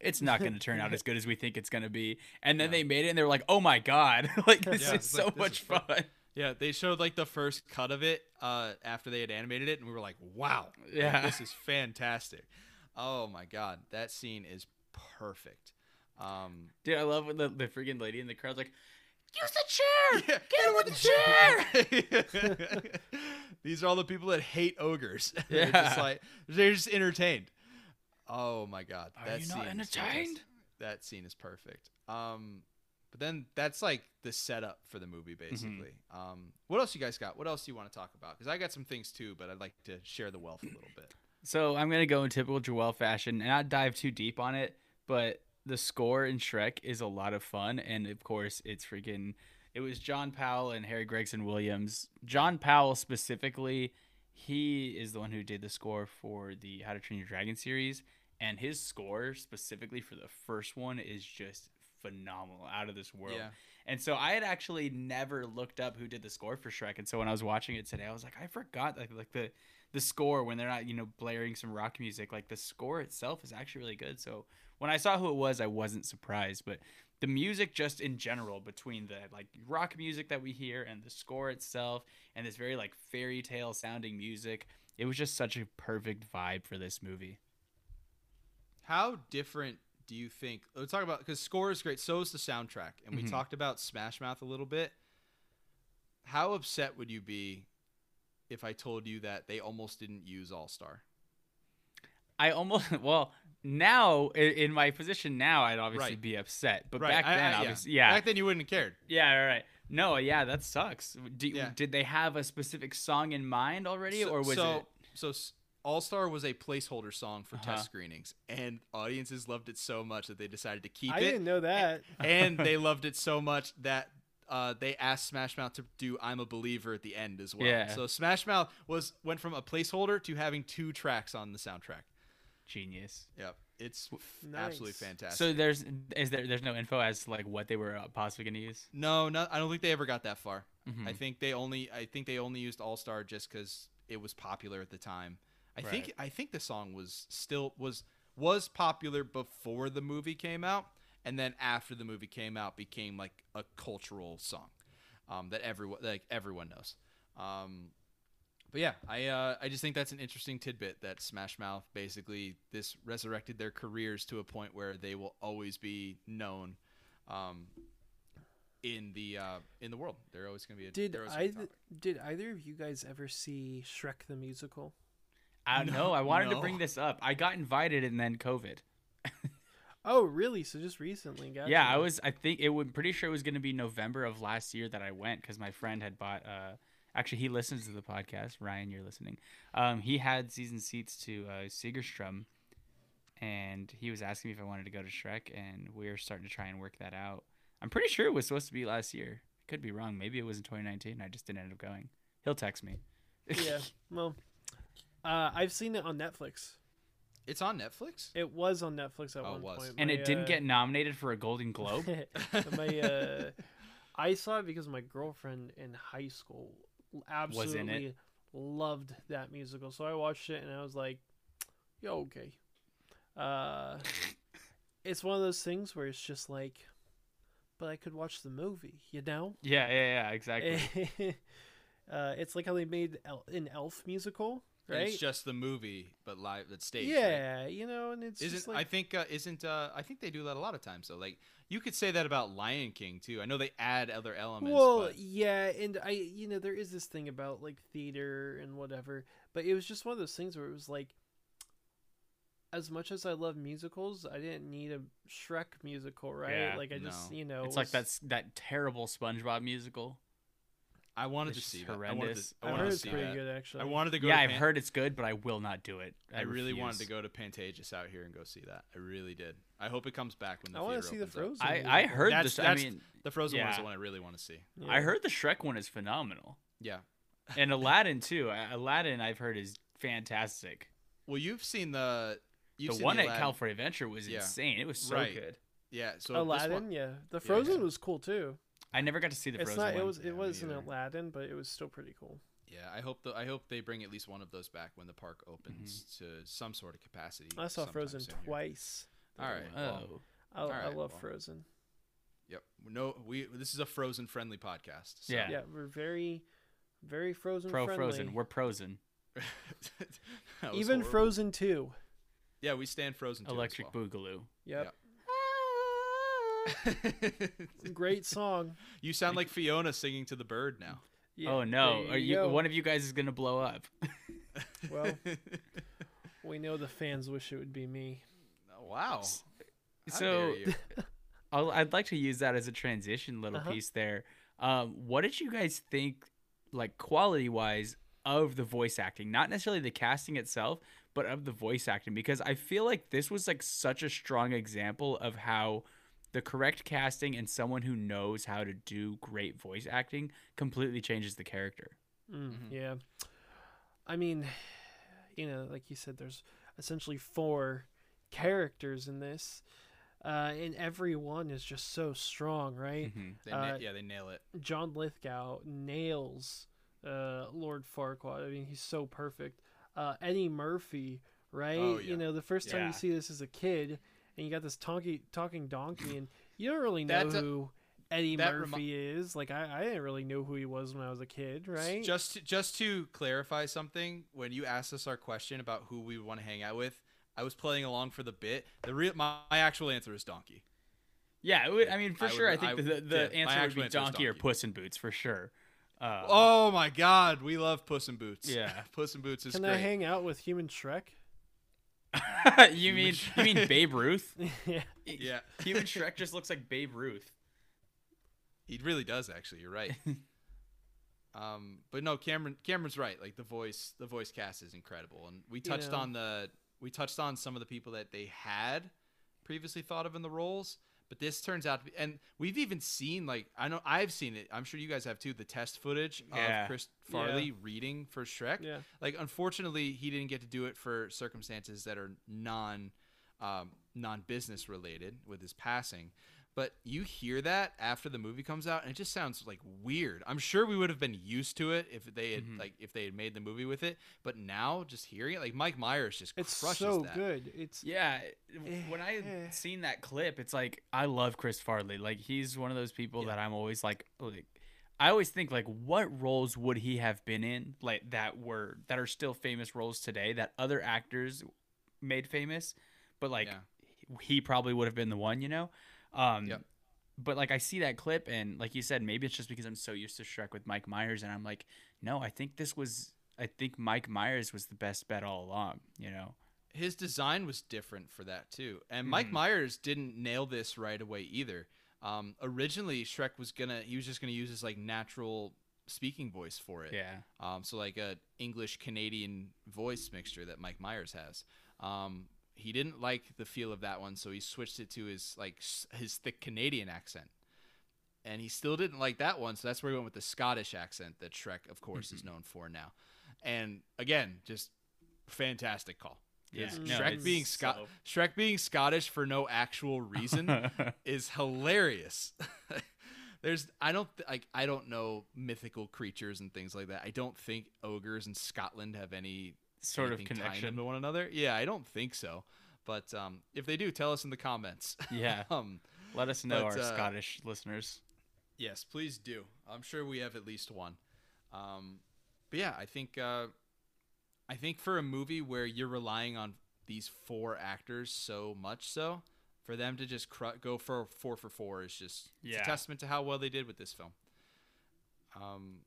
it's not going to turn out as good as we think it's going to be and then Yeah. they made it and they're like oh my god like this Yeah, is it's like, so much is fun. fun Yeah, they showed like the first cut of it uh, after they had animated it, and we were like, "Wow, like, Yeah. this is fantastic." Oh my god, that scene is perfect. Um, dude I love when the, the freaking lady in the crowd's like use the chair Yeah, get him with the chair These are all the people that hate ogres. they're just Yeah. like they're just entertained. Oh my god, Are that you scene not is entertained? that scene is perfect. Um, but then that's like the setup for the movie, Mm-hmm. basically. Um, what else you guys got? What else do you want to talk about? Because I got some things too, but I'd like to share the wealth a little bit. So I'm gonna go in typical Joel fashion and not dive too deep on it, but the score in Shrek is a lot of fun, and of course it's freaking. It was John Powell and Harry Gregson Williams. John Powell specifically, he is the one who did the score for the How to Train Your Dragon series, and his score specifically for the first one is just phenomenal, out of this world. Yeah. And so I had actually never looked up who did the score for Shrek, and so when I was watching it today, I was like, I forgot like like the the score when they're not you know blaring some rock music. Like the score itself is actually really good. So when I saw who it was, I wasn't surprised. But the music just in general between the like rock music that we hear and the score itself and this very like fairy tale sounding music it was just such a perfect vibe for this movie How different do you think? Let's talk about because score is great. So is the soundtrack, and we Mhm. talked about Smash Mouth a little bit. How upset would you be if I told you that they almost didn't use All Star? I almost well now in my position now i'd obviously Right. be upset but Right, back I- I- then yeah. obviously yeah Back then, you wouldn't have cared. yeah all right no yeah that sucks Do, Yeah. did they have a specific song in mind already So- or was so, it So All Star was a placeholder song for Uh-huh. test screenings, and audiences loved it so much that they decided to keep I it. I didn't know that. and they loved it so much that uh, they asked Smash Mouth to do "I'm a Believer" at the end as well. Yeah. So Smash Mouth was went from a placeholder to having two tracks on the soundtrack. Genius Yep, it's f- Nice. absolutely fantastic. so there's is there there's no info as to like what they were uh, possibly going to use no, no, I don't think they ever got that far. Mhm. I think they only, I think they only used All Star just because it was popular at the time. I think, I think the song was still was was popular before the movie came out, and then after the movie came out, became like a cultural song um, that everyone like everyone knows. Um, but yeah, I uh, I just think that's an interesting tidbit that Smash Mouth basically this resurrected their careers to a point where they will always be known. Um, in the uh, in the world, they're always going to be. A, Did they're always gonna be I did either of you guys ever see Shrek the musical? I don't No, know. I wanted to bring this up. I got invited and then COVID. Oh, really? So just recently, gotcha. Yeah, I was. I think it would. Pretty sure it was going to be November of last year that I went because my friend had bought. Uh, actually, he listens to the podcast. Ryan, you're listening. Um, he had season seats to uh, Segerstrom, and he was asking me if I wanted to go to Shrek, and we are starting to try and work that out. I'm pretty sure it was supposed to be last year. Could be wrong. Maybe it was in 2019. I just didn't end up going. He'll text me. yeah. Well, uh, I've seen it on Netflix. It's on Netflix. It was on Netflix at Oh, it one was. and My, it didn't uh, get nominated for a Golden Globe. my uh, I saw it because my girlfriend in high school Was in it? Absolutely loved that musical. So I watched it and I was like, "Yeah, okay." Uh, it's one of those things where it's just like, but I could watch the movie, you know? yeah, yeah, yeah. Exactly. uh, it's like how they made El- an Elf musical, And right? It's just the movie, but live that stage. right? yeah, you know, and it's Isn't just I think uh, isn't uh, I think they do that a lot of times though. Like you could say that about Lion King too. I know they add other elements. well, but yeah, and I, you know, there is this thing about like theater and whatever, but it was just one of those things where it was like, as much as I love musicals, I didn't need a Shrek musical, right? Yeah, like I just, no. you know, it's like was- that's that terrible SpongeBob musical. I wanted to see just that. I wanted to, I I wanted heard to it's see pretty that. good actually. I wanted to go. Yeah, to I've Pan- heard it's good, but I will not do it. I, I, really wanted to go to Pantages out here and go see that. I really did. I hope it comes back when the I want to see the. Frozen. I, I heard That's- this. I mean, The Frozen one is the one I really want to see. Yeah. I heard the Shrek one is phenomenal, Yeah. and Aladdin too. Aladdin I've heard is fantastic. Well, you've seen the you've the seen one at Aladdin- California Adventure was Yeah. insane. It was so Right. good. Yeah. So Aladdin, one- yeah, the Frozen yeah. was cool too. I never got to see the it's Frozen not. one. It was. It wasn't either. Aladdin, but it was still pretty cool. Yeah, I hope the I hope they bring at least one of those back when the park opens mm-hmm. to some sort of capacity. I saw Frozen soon twice. All right. well, Oh, I, I love well. Frozen. Yep. No, we this is a Frozen friendly podcast. So. Yeah. Yeah, we're very, very Frozen pro friendly. Frozen. We're Frozen. Even horrible. Frozen Two. Yeah, we stand Frozen. too as Electric well. Boogaloo. Yep. Great song. you sound like Fiona singing to the bird now. Yeah, oh no! Are you? go. One of you guys is gonna blow up. Well, we know the fans wish it would be me. Oh, wow. How so. I'll, I'd like to use that as a transition little Uh-huh. piece there. Um, what did you guys think, like quality wise, of the voice acting? Not necessarily the casting itself, but of the voice acting, because I feel like this was like such a strong example of how the correct casting and someone who knows how to do great voice acting completely changes the character. Mm, Mhm. Yeah. I mean, you know, like you said, there's essentially four characters in this, uh, and every one is just so strong, right? Mhm. They na- Uh, yeah, they nail it. John Lithgow nails uh, Lord Farquaad. I mean, he's so perfect. Uh, Eddie Murphy, right? Oh, yeah. You know, the first time Yeah. you see this as a kid, and you got this talking talking donkey, and you don't really know a- who Eddie that remi- Murphy is. Like I, I didn't really know who he was when I was a kid, right? Just to, just to clarify something, when you asked us our question about who we want to hang out with, I was playing along for the bit. The real my, my actual answer is donkey. Yeah, it would, I mean, for I sure, would- I think I- the, the yeah, answer would be answer is donkey, or. Puss in Boots for sure. Uh, Oh my God, we love Puss in Boots. Yeah. Puss in Boots is Can great. I hang out with Human Shrek? you mean you mean Babe Ruth? yeah. yeah, Human Shrek just looks like Babe Ruth. he really does. Actually, you're right. um, but no, Cameron Cameron's right. Like the voice, the voice cast is incredible, and we touched know. on the we touched on some of the people that they had previously thought of in the roles. But this turns out to be, and we've even seen like I know I've seen it. I'm sure you guys have too. The test footage Yeah. of Chris Yeah. Farley reading for Shrek. Yeah. Like unfortunately, he didn't get to do it for circumstances that are non um, non business related with his passing. But you hear that after the movie comes out, and it just sounds like weird. I'm sure we would have been used to it if they had Mm-hmm. like if they had made the movie with it. But now, just hearing it, like Mike Myers just It's crushes so that. good. It's Yeah, when I Eh. seen that clip, it's like I love Chris Farley. Like he's one of those people Yeah. that I'm always like, like I always think like, what roles would he have been in like that were that are still famous roles today that other actors made famous, but like Yeah. he probably would have been the one, you know. Um, Yep. But like I see that clip, and like you said, maybe it's just because I'm so used to Shrek with Mike Myers, and I'm like, no, I think this was, I think Mike Myers was the best bet all along, you know. his design was different for that too. And Mike Mhm. Myers didn't nail this right away either. Um, originally, Shrek was gonna he was just gonna use his like natural speaking voice for it. Yeah. Um, so like a English Canadian voice mixture that Mike Myers has. Um, he didn't like the feel of that one, so he switched it to his like his thick Canadian accent. And he still didn't like that one, so that's where he went with the Scottish accent that Shrek, of course, is mm-hmm. known for now. And again, just fantastic call. Yeah. No, Shrek being Scot so- Shrek being Scottish for no actual reason is hilarious. There's I don't th- like I don't know mythical creatures and things like that. I don't think ogres in Scotland have any sort of anything tying them connection. to one another. Yeah, I don't think so. But um, if they do, tell us in the comments. Yeah. um, Let us know, But, our uh, Scottish listeners. yes, please do. I'm sure we have at least one. Um, but yeah, I think uh, I think for a movie where you're relying on these four actors so much so, for them to just cru- go for four for four is just it's Yeah. a testament to how well they did with this film. Um,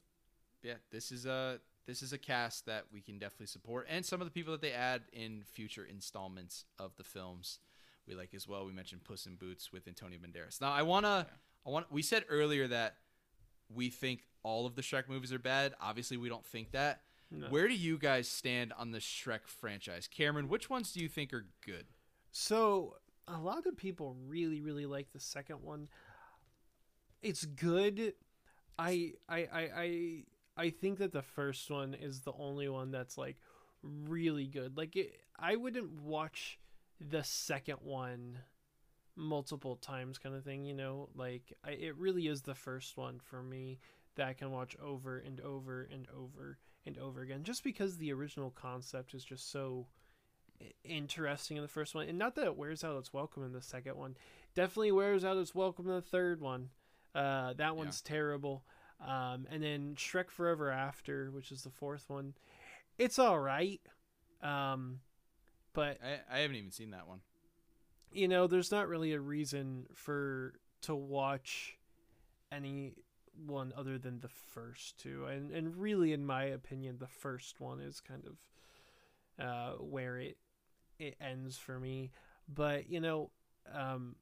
yeah, this is a this is a cast that we can definitely support, and some of the people that they add in future installments of the films we like as well. We mentioned Puss in Boots with Antonio Banderas. Now I wanna I want we said earlier that we think all of the Shrek movies are bad. Obviously, we don't think that. No. Where do you guys stand on the Shrek franchise? Cameron, which ones do you think are good? So a lot of people really, really like the second one. It's good. I I I I I think that the first one is the only one that's like really good. Like it, I wouldn't watch the second one multiple times kind of thing, you know? Like I, it really is the first one for me that I can watch over and over and over and over again just because the original concept is just so interesting in the first one. And not that it wears out its welcome in the second one. Definitely wears out its welcome in the third one. Uh, that one's terrible um, and then shrek forever after which is the fourth one. It's all right. Um, but I, I haven't even seen that one. you know there's not really a reason for to watch any one other than the first two. And and really in my opinion the first one is kind of uh where it it ends for me. But you know um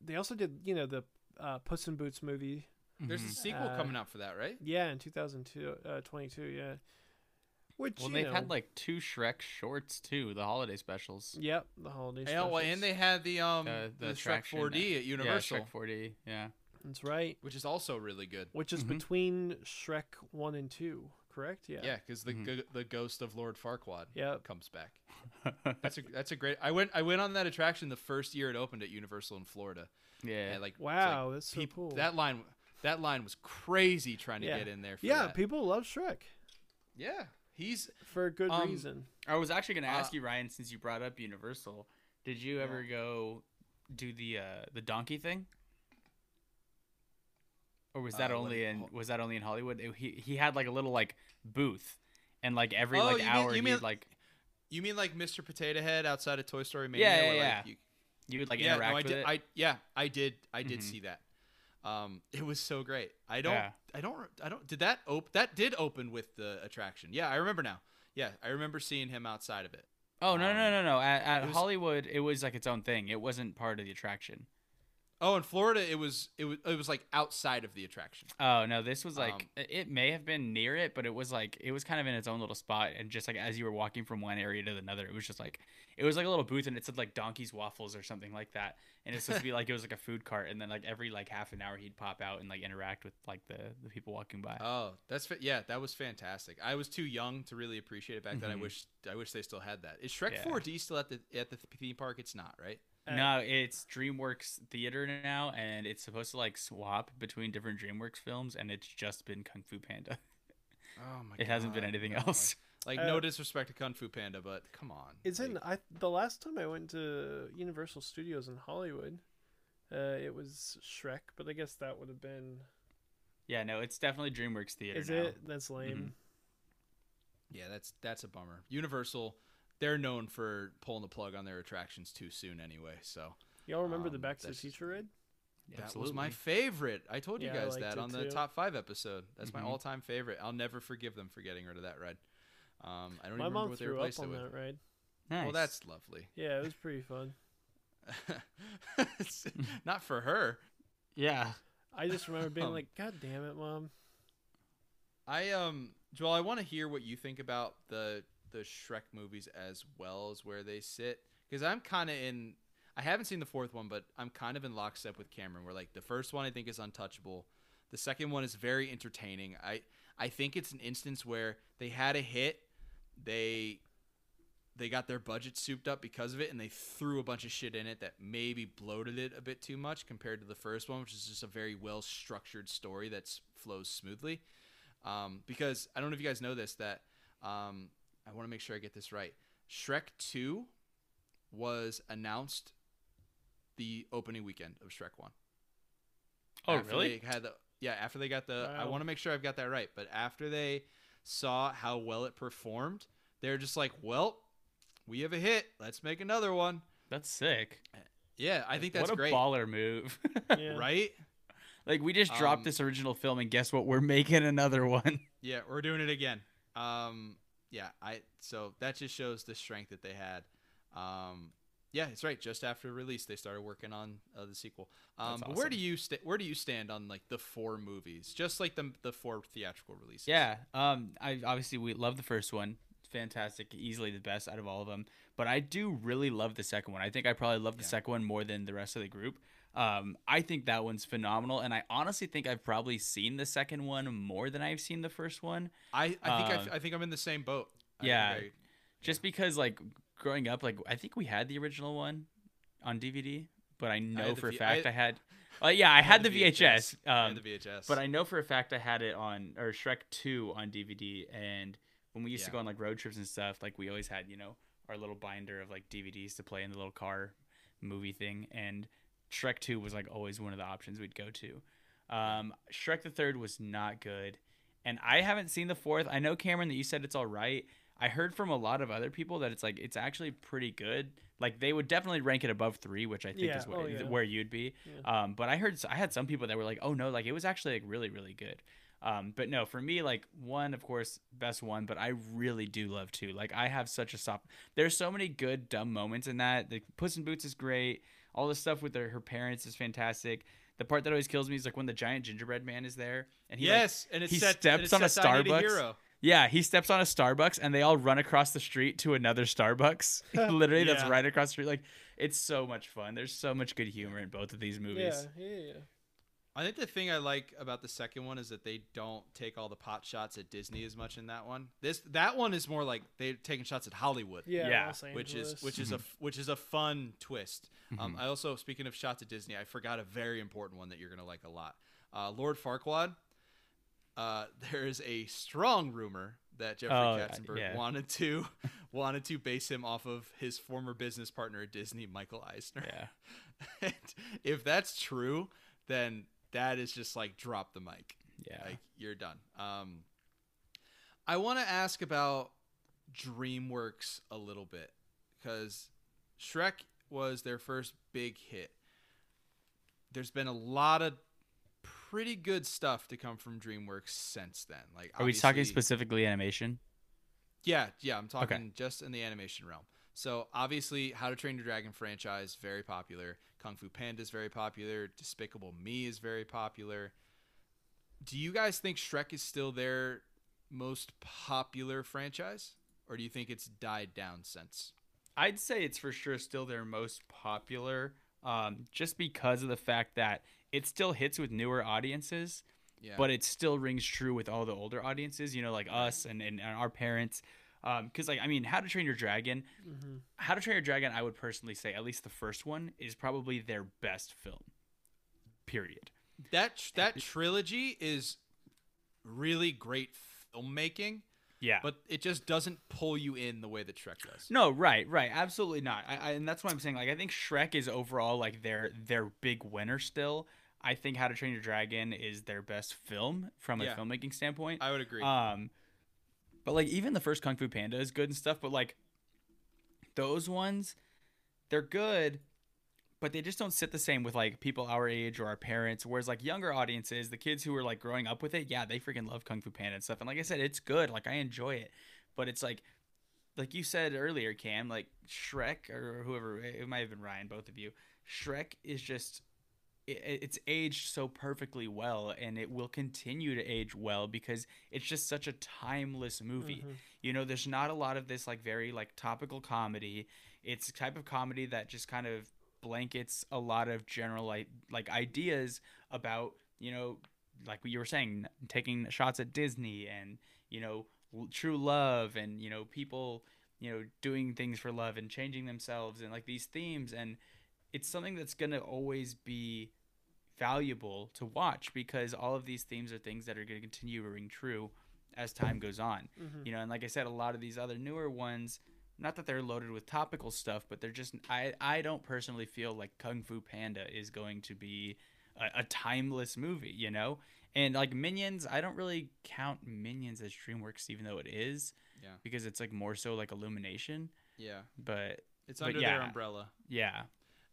they also did you know the uh puss in boots movie There's a Mhm. sequel Uh, coming out for that, right? yeah in 2002 uh 22 yeah which Well, you they've know, had like two Shrek shorts too, the holiday specials. yep the holiday Yeah, well, and they had the um The- the, the Shrek 4D at Universal, Yeah, Shrek 4D. Yeah. that's right which is also really good. which is Mhm. between shrek 1 and 2 correct yeah Yeah, because the Mhm. go- the ghost of Lord Farquaad Yep. comes back. That's a that's a great. I went I went on that attraction the first year it opened at Universal in Florida. yeah. And like Wow, like that's so peop- cool. That line that line was crazy trying to Yeah. get in there. For Yeah, that. people love Shrek yeah, he's for a good Um, reason. I was actually going to ask Uh, you, Ryan, since you brought up Universal. Did you ever go do the uh, the donkey thing? Or was that Uh, only in was that only in Hollywood? It- he he had like a little like booth, and like every Oh, like you mean- hour you he'd mean- like You mean like Mr. Potato Head outside of Toy Story Mania? Yeah, yeah, where, like, yeah. you- you would like yeah, interact no, I with did. it. I yeah, I did. I did Mhm. see that. Um, it was so great. I don't. Yeah. I don't. I don't. Did that open? That did open with the attraction. Yeah, I remember now. Yeah, I remember seeing him outside of it. oh no no um, no no! At, at it was- Hollywood, it was like its own thing. It wasn't part of the attraction. Oh, in Florida, it was. It was. It was like outside of the attraction. Oh no, this was like Um, it- may have been near it, but it was like it was kind of in its own little spot, and just like as you were walking from one area to another, it was just like it was like a little booth, and it said like Donkey's Waffles or something like that, and it's supposed to be like it was like a food cart, and then like every like half an hour he'd pop out and like interact with like the the people walking by. Oh, that's fa- yeah. That was fantastic. I was too young to really appreciate it back then. I Mhm. wish. I wish they still had that. Is Shrek Yeah. 4D still at the at the theme park? It's not, right? Uh, no, it's DreamWorks Theater now, and it's supposed to like swap between different DreamWorks films, and it's just been Kung Fu Panda. Oh my. It hasn't been anything no. else. Like Uh, no disrespect to Kung Fu Panda, but come on. It's in like- I the last time I went to Universal Studios in Hollywood, uh, it was Shrek, but I guess that would have been. Yeah, no, it's definitely DreamWorks Theater Is now. it? That's lame. Yeah, that's that's a bummer. Universal, they're known for pulling the plug on their attractions too soon anyway. So Y'all remember the Um, Baxter that's- Teacher Ride? that was my favorite. I told you Yeah, guys that it on the too. top five episode. That's Mhm. my all-time favorite. I'll never forgive them for getting rid of that ride. Um, I don't My even remember mom what they threw up replaced it on with. that ride. Nice. Well, that's lovely. Yeah, it was pretty fun. Not for her. yeah. I just remember being Um, like, "God damn it, mom!" I um Joel, I want to hear what you think about the the Shrek movies as well as where they sit because I'm kind of in. I haven't seen the fourth one, but I'm kind of in lockstep with Cameron. Where like the first one I think is untouchable, the second one is very entertaining. I I think it's an instance where they had a hit, they they got their budget souped up because of it, and they threw a bunch of shit in it that maybe bloated it a bit too much compared to the first one, which is just a very well structured story that flows smoothly um, because I don't know if you guys know this that um, I want to make sure I get this right. Shrek Two was announced the opening weekend of Shrek One. Oh, After really? They had the yeah after they got the. I want to make sure I've got that right, but after they saw how well it performed, they're just like, well, we have a hit. Let's make another one. That's sick. Yeah, I think that's what a great. baller move. Yeah. Right? like we just dropped Um, this original film, and guess what? We're making another one. Yeah, we're doing it again. Um, yeah, I so that just shows the strength that they had. Um, yeah, it's right. Just after release, they started working on uh, the sequel. Um, That's but where do you sta- where do you stand on like the four movies? Just like the the four theatrical releases. yeah. Um. I obviously we love the first one. Fantastic, easily the best out of all of them. But I do really love the second one. I think I probably love the Yeah. second one more than the rest of the group. Um, I think that one's phenomenal, and I honestly think I've probably seen the second one more than I've seen the first one. I I think I Um, I I think I'm in the same boat. Yeah. I- just because like growing up like i think we had the original one on dvd but i know had for a V- fact I- had uh, yeah i, had, the vhs, I um the VHS. but i know for a fact i had it on or shrek 2 on dvd and when we used to go on like road trips and stuff like we always had you know our little binder of like dvds to play in the little car movie thing and shrek 2 was like always one of the options we'd go to um shrek the third was not good and i haven't seen the fourth i know cameron that you said it's all right I heard from a lot of other people that it's like it's actually pretty good. Like they would definitely rank it above three, which I think Yeah, is where, oh, yeah. where you'd be. Um, but I heard I had some people that were like, "Oh no, like it was actually like really really good." Um, but no, for me, like one, of course, best one. But I really do love two. Like I have such a soft. There's so many good dumb moments in that. The Puss in Boots is great. All the stuff with her, her parents is fantastic. The part that always kills me is like when the giant gingerbread man is there and he like, yes, and it he set, steps on a sets I Need Starbucks. hero. yeah, he steps on a Starbucks and they all run across the street to another Starbucks. Literally, that's right across the street. Like, it's so much fun. There's so much good humor in both of these Yeah, movies. yeah, yeah. I think the thing I like about the second one is that they don't take all the pot shots at Disney as much in that one. This that one is more like they're taking shots at Hollywood. Yeah, Yeah, Los which is which is a f- which is a fun twist. Um, I also speaking of shots at Disney, I forgot a very important one that you're gonna like a lot. Uh, Lord Farquaad. Uh, there is a strong rumor that Jeffrey Oh, Katzenberg yeah. wanted to wanted to base him off of his former business partner at Disney, Michael Eisner. Yeah. and if that's true, then that is just like drop the mic. Yeah. Like you're done. Um, I want to ask about DreamWorks a little bit because Shrek was their first big hit. There's been a lot of pretty good stuff to come from DreamWorks since then. Like, Are we talking specifically animation? Yeah, yeah, I'm talking just in the animation realm. So obviously, How to Train Your Dragon franchise very popular. Kung Fu Panda is very popular. Despicable Me is very popular. Do you guys think Shrek is still their most popular franchise, or do you think it's died down since? I'd say it's for sure still their most popular, um, just because of the fact that it still hits with newer audiences, Yeah, but it still rings true with all the older audiences. You know, like us and, and, and our parents. Because, like, I mean, How to Train Your Dragon, Mm-hmm. How to Train Your Dragon, I would personally say, at least the first one, is probably their best film. Period. that that trilogy is really great filmmaking, Yeah. but it just doesn't pull you in the way that Shrek does. No, right, right, absolutely not. I, I, and that's what I'm saying. Like, I think Shrek is overall like their their big winner still. I think How to Train Your Dragon is their best film from a Yeah. filmmaking standpoint. I would agree. Um, but like even the first Kung Fu Panda is good and stuff. But like those ones, they're good, but they just don't sit the same with like people our age or our parents. Whereas like younger audiences, the kids who are like growing up with it, yeah, they freaking love Kung Fu Panda and stuff. And like I said, it's good. Like I enjoy it, but it's like. Like you said earlier, Cam, like Shrek or whoever, it might have been Ryan, both of you. Shrek is just it's aged so perfectly well and it will continue to age well because it's just such a timeless movie. Mhm. you know there's not a lot of this like very like topical comedy. It's a type of comedy that just kind of blankets a lot of general like like ideas about you know like what you were saying taking shots at disney and you know true love and you know people you know doing things for love and changing themselves and like these themes. And it's something that's going to always be valuable to watch because all of these themes are things that are going to continue to ring true as time goes on. Mhm. You know, and like I said, a lot of these other newer ones, not that they're loaded with topical stuff, but they're just I I don't personally feel like Kung Fu Panda is going to be a, a timeless movie, you know? And like Minions, I don't really count Minions as DreamWorks even though it is Yeah. because it's like more so like Illumination, yeah, but it's But under their umbrella. yeah.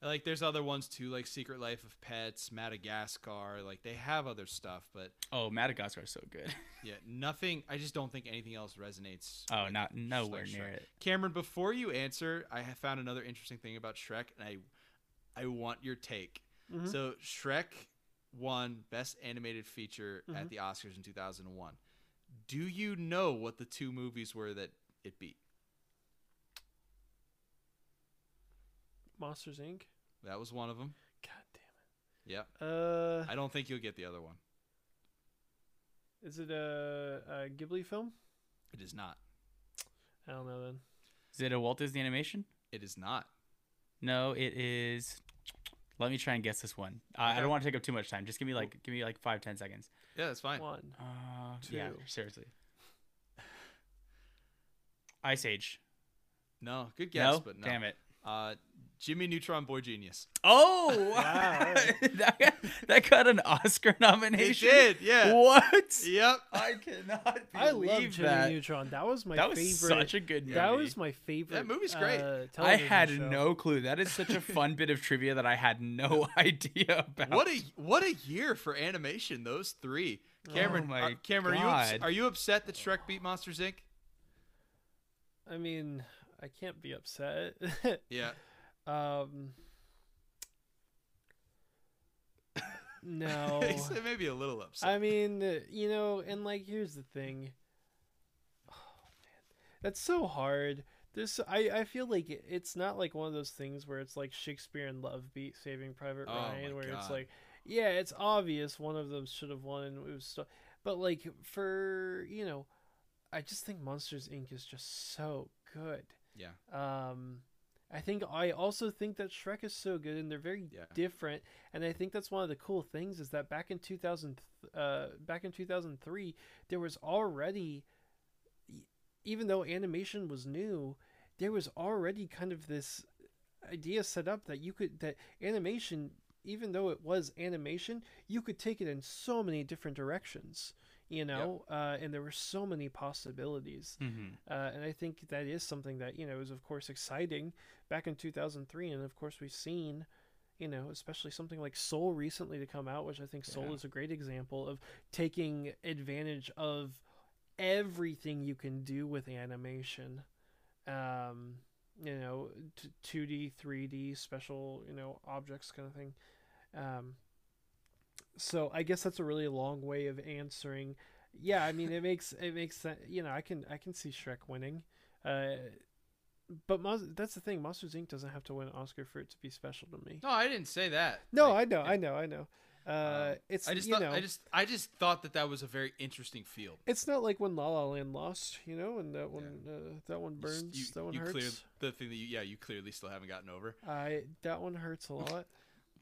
Like there's other ones too, like Secret Life of Pets, Madagascar. Like they have other stuff, but Oh, Madagascar is so good. yeah, nothing. I just don't think anything else resonates. Oh, like- not nowhere like near it. Cameron, before you answer, I have found another interesting thing about Shrek, and I, I want your take. Mhm. So Shrek won Best Animated Feature Mhm. at the Oscars in 2001. Do you know what the two movies were that it beat? Monsters Inc. That was one of them. God damn Yep. it. Uh, I don't think you'll get the other one. is it a, a Ghibli film? It is not. I don't know then. Is it a Walt Disney animation? It is not. No, it is. Let me try and guess this one. Uh, I don't want to take up too much time. Just give me like give me like five ten seconds. Yeah, that's fine. One. Uh, yeah, Two. seriously. Ice Age. No, good guess, no, but no. damn it. Uh, Jimmy Neutron Boy Genius. Oh, Wow, that, got, that got an Oscar It nomination. did, yeah. What? Yep. I cannot I love Jimmy that. Neutron. That was my that was favorite. such a good movie. that was my favorite. That movie's great. Uh, I had show. no clue. That is such a fun bit of trivia that I had no idea about. What a what a year for animation. Those three. Cameron, Oh my uh, Cameron, are you ups- are you upset that Shrek beat Monsters Inc? I mean, I can't be upset. Yeah. Um. No. Maybe a little upset. I mean, uh, you know, and like, here's the thing. Oh man, that's so hard. This, I, I feel like it- it's not like one of those things where it's like Shakespeare in Love beat Saving Private Oh Ryan, where it's like, yeah, it's obvious one of them should have won, and it was, st- but like for you know, I just think Monsters Inc. is just so good. yeah. Um, I think I also think that Shrek is so good, and they're very Yeah. different. And I think that's one of the cool things is that back in 2000, uh, back in 2003, there was already even though animation was new, there was already kind of this idea set up that you could that animation even though it was animation you could take it in so many different directions you know uh, and there were so many possibilities. Mm-hmm. uh, and i think that is something that you know is of course exciting. Back in 2003 and of course we've seen you know especially something like soul recently to come out which i think soul Yeah. is a great example of taking advantage of everything you can do with animation. Um you know t- 2d 3d special you know objects kind of thing. Um so i guess that's a really long way of answering yeah i mean it makes it makes sense you know i can i can see shrek winning uh but Mon- that's the thing monsters inc doesn't have to win an oscar for it to be special to me No, I didn't say that. no Like, i know i know i know uh um, it's I just you thought, know I just I just thought that that was a very interesting field. it's not like when la la land lost you know and that one uh, that one burns You, that one you hurts cleared the thing that you yeah you clearly still haven't gotten over. i that one hurts a lot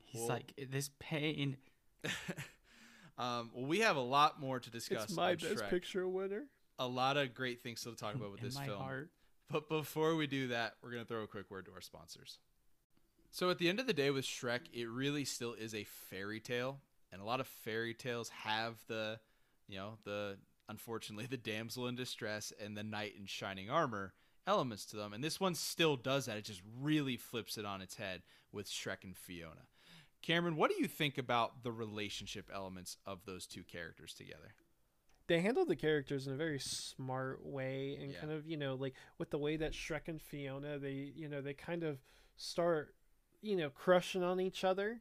He's Well- like this pain. um, well, we have a lot more to discuss. it's my best Shrek. picture winner A lot of great things to talk about with in this my film. heart. But before we do that, we're going to throw a quick word to our sponsors. So, at the end of the day, with Shrek, it really still is a fairy tale. And a lot of fairy tales have the, you know, the, unfortunately, the damsel in distress and the knight in shining armor elements to them. And this one still does that. It just really flips it on its head with Shrek and Fiona. Cameron, what do you think about the relationship elements of those two characters together? they handled the characters in a very smart way and Yeah. kind of you know like with the way that Shrek and Fiona they you know they kind of start you know crushing on each other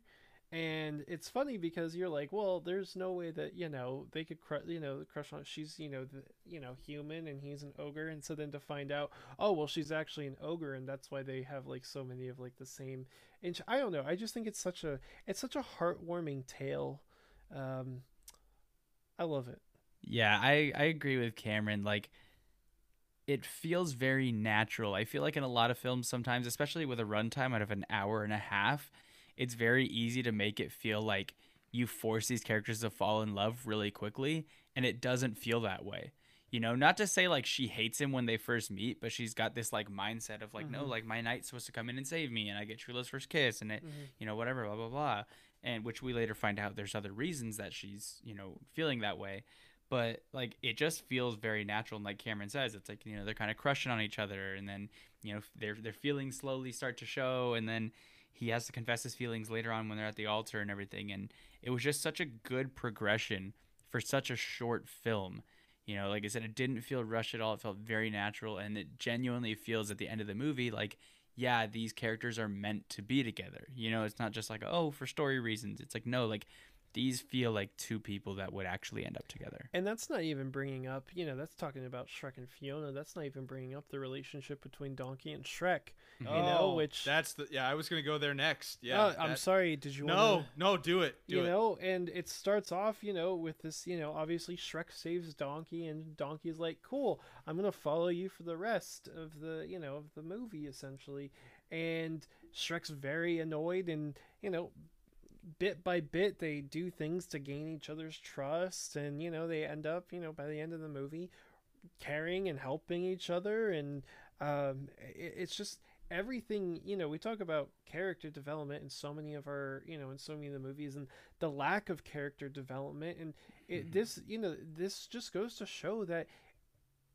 and it's funny because you're like well there's no way that you know they could cru- you know crush on she's you know the you know human and he's an ogre and so then to find out oh well she's actually an ogre and that's why they have like so many of like the same and I don't know I just think it's such a it's such a heartwarming tale um I love it Yeah, I I agree with Cameron. Like, it feels very natural. I feel like in a lot of films, sometimes, especially with a runtime out of an hour and a half, it's very easy to make it feel like you force these characters to fall in love really quickly, and it doesn't feel that way. You know, not to say like she hates him when they first meet, but she's got this like mindset of like, no, Mhm. like my knight's supposed to come in and save me, and I get true love's first kiss, and it, Mhm. you know, whatever, blah blah blah, and which we later find out there's other reasons that she's, you know, feeling that way, but like it just feels very natural, and like Cameron says, it's like you know they're kind of crushing on each other, and then you know their their feelings slowly start to show, and then he has to confess his feelings later on when they're at the altar and everything, and it was just such a good progression for such a short film. You know, like I said, it didn't feel rushed at all. It felt very natural, and it genuinely feels at the end of the movie like, yeah, these characters are meant to be together. You know, it's not just like, oh, for story reasons. It's like, no, like these feel like two people that would actually end up together. And that's not even bringing up, you know, that's talking about Shrek and Fiona. That's not even bringing up the relationship between Donkey and Shrek. You know, Oh, which that's the yeah. I was gonna go there next. Yeah, Oh, I'm that- sorry. Did you No, wanna, no, do it. Do you it. know, and it starts off, you know, with this, you know, obviously Shrek saves Donkey, and Donkey's like, "Cool, I'm gonna follow you for the rest of the, you know, of the movie, essentially." And Shrek's very annoyed, and you know, bit by bit, they do things to gain each other's trust, and you know, they end up, you know, by the end of the movie, caring and helping each other, and um, it, it's just everything you know we talk about character development in so many of our you know in so many of the movies and the lack of character development and it, Mhm. this you know this just goes to show that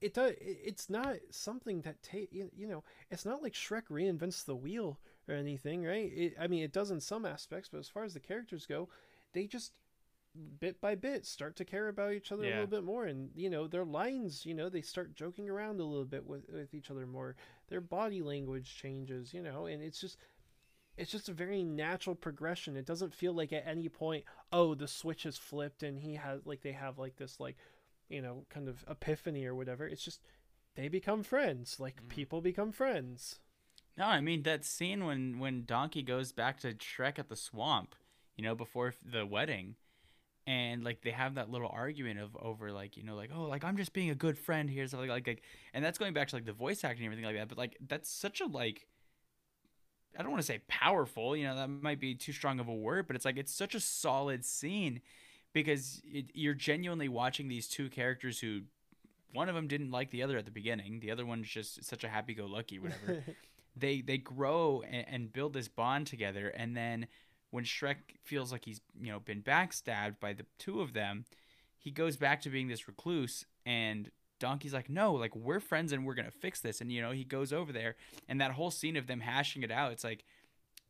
it does it's not something that take you know it's not like Shrek reinvents the wheel or anything right? It, I mean it does in some aspects but as far as the characters go they just bit by bit start to care about each other a little bit more. And you know their lines you know they start joking around a little bit with, with each other more. Their body language changes you know and it's just it's just a very natural progression. It doesn't feel like at any point oh the switch is flipped and he has like they have like this like you know kind of epiphany or whatever. It's just they become friends. Like Mhm. people become friends No, I mean that scene when when Donkey goes back to Shrek at the swamp, you know, before the wedding, and like they have that little argument of over like you know like oh like I'm just being a good friend here something like like and that's going back to like the voice acting and everything like that. But like that's such a like I don't want to say powerful, you know, that might be too strong of a word, but it's like it's such a solid scene because it, you're genuinely watching these two characters who one of them didn't like the other at the beginning. The other one's just such a happy-go-lucky, whatever. they they grow and, and build this bond together, and then when Shrek feels like he's you know been backstabbed by the two of them, he goes back to being this recluse, and Donkey's like, no, like we're friends and we're gonna fix this, and you know he goes over there, and that whole scene of them hashing it out, it's like.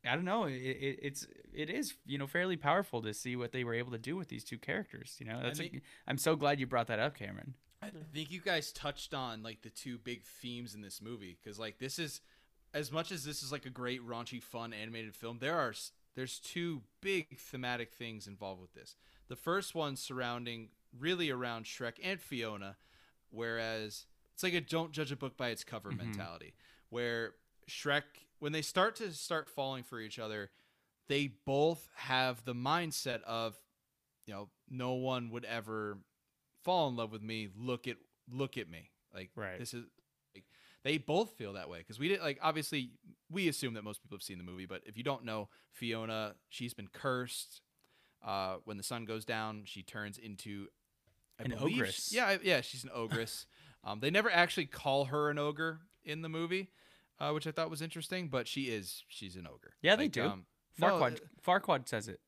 I don't know. It, it, it's it is you know fairly powerful to see what they were able to do with these two characters. You know, that's a, think- I'm so glad you brought that up, Cameron. I think you guys touched on like the two big themes in this movie because like this is as much as this is like a great raunchy fun animated film there are there's two big thematic things involved with this. The first one surrounding really around shrek and fiona whereas it's like a don't judge a book by its cover mm-hmm. mentality where shrek when they start to start falling for each other they both have the mindset of you know no one would ever fall in love with me. Look at look at me. Like Right. this is they both feel that way because we did like obviously we assume that most people have seen the movie but if you don't know fiona she's been cursed uh, when the sun goes down she turns into I An believe ogress. yeah yeah she's an ogress um, they never actually call her an ogre in the movie uh, which i thought was interesting but she is she's an ogre Yeah, they do. um, no, Farquaad uh, says it.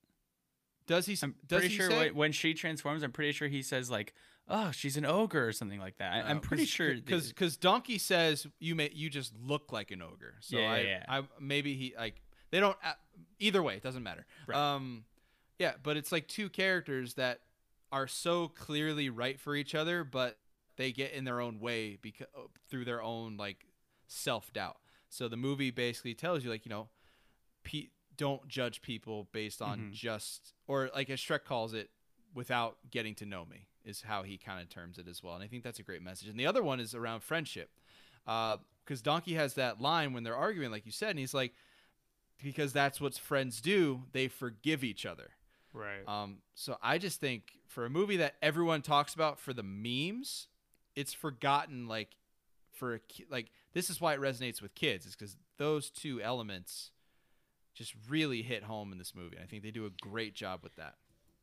Does he I'm does pretty he sure say? when- she transforms, I'm pretty sure he says like, "Oh, she's an ogre" or something like that. I, I'm Uh, pretty sure because because Donkey says you may you just look like an ogre. So Yeah, I, yeah. I maybe he like they don't uh, either way it doesn't matter. Right. Um, yeah, but it's like two characters that are so clearly right for each other, but they get in their own way because through their own like self doubt. So the movie basically tells you like you know, pe- don't judge people based on Mhm. just or like as Shrek calls it, without getting to know me is how he kind of terms it as well. And I think that's a great message. And the other one is around friendship, because Donkey has that line when they're arguing, like you said, and he's like, because that's what friends do. They forgive each other. right. Um, so I just think for a movie that everyone talks about for the memes, it's forgotten. Like for a ki- like this is why it resonates with kids. Is because those two elements just really hit home in this movie. and I think they do a great job with that.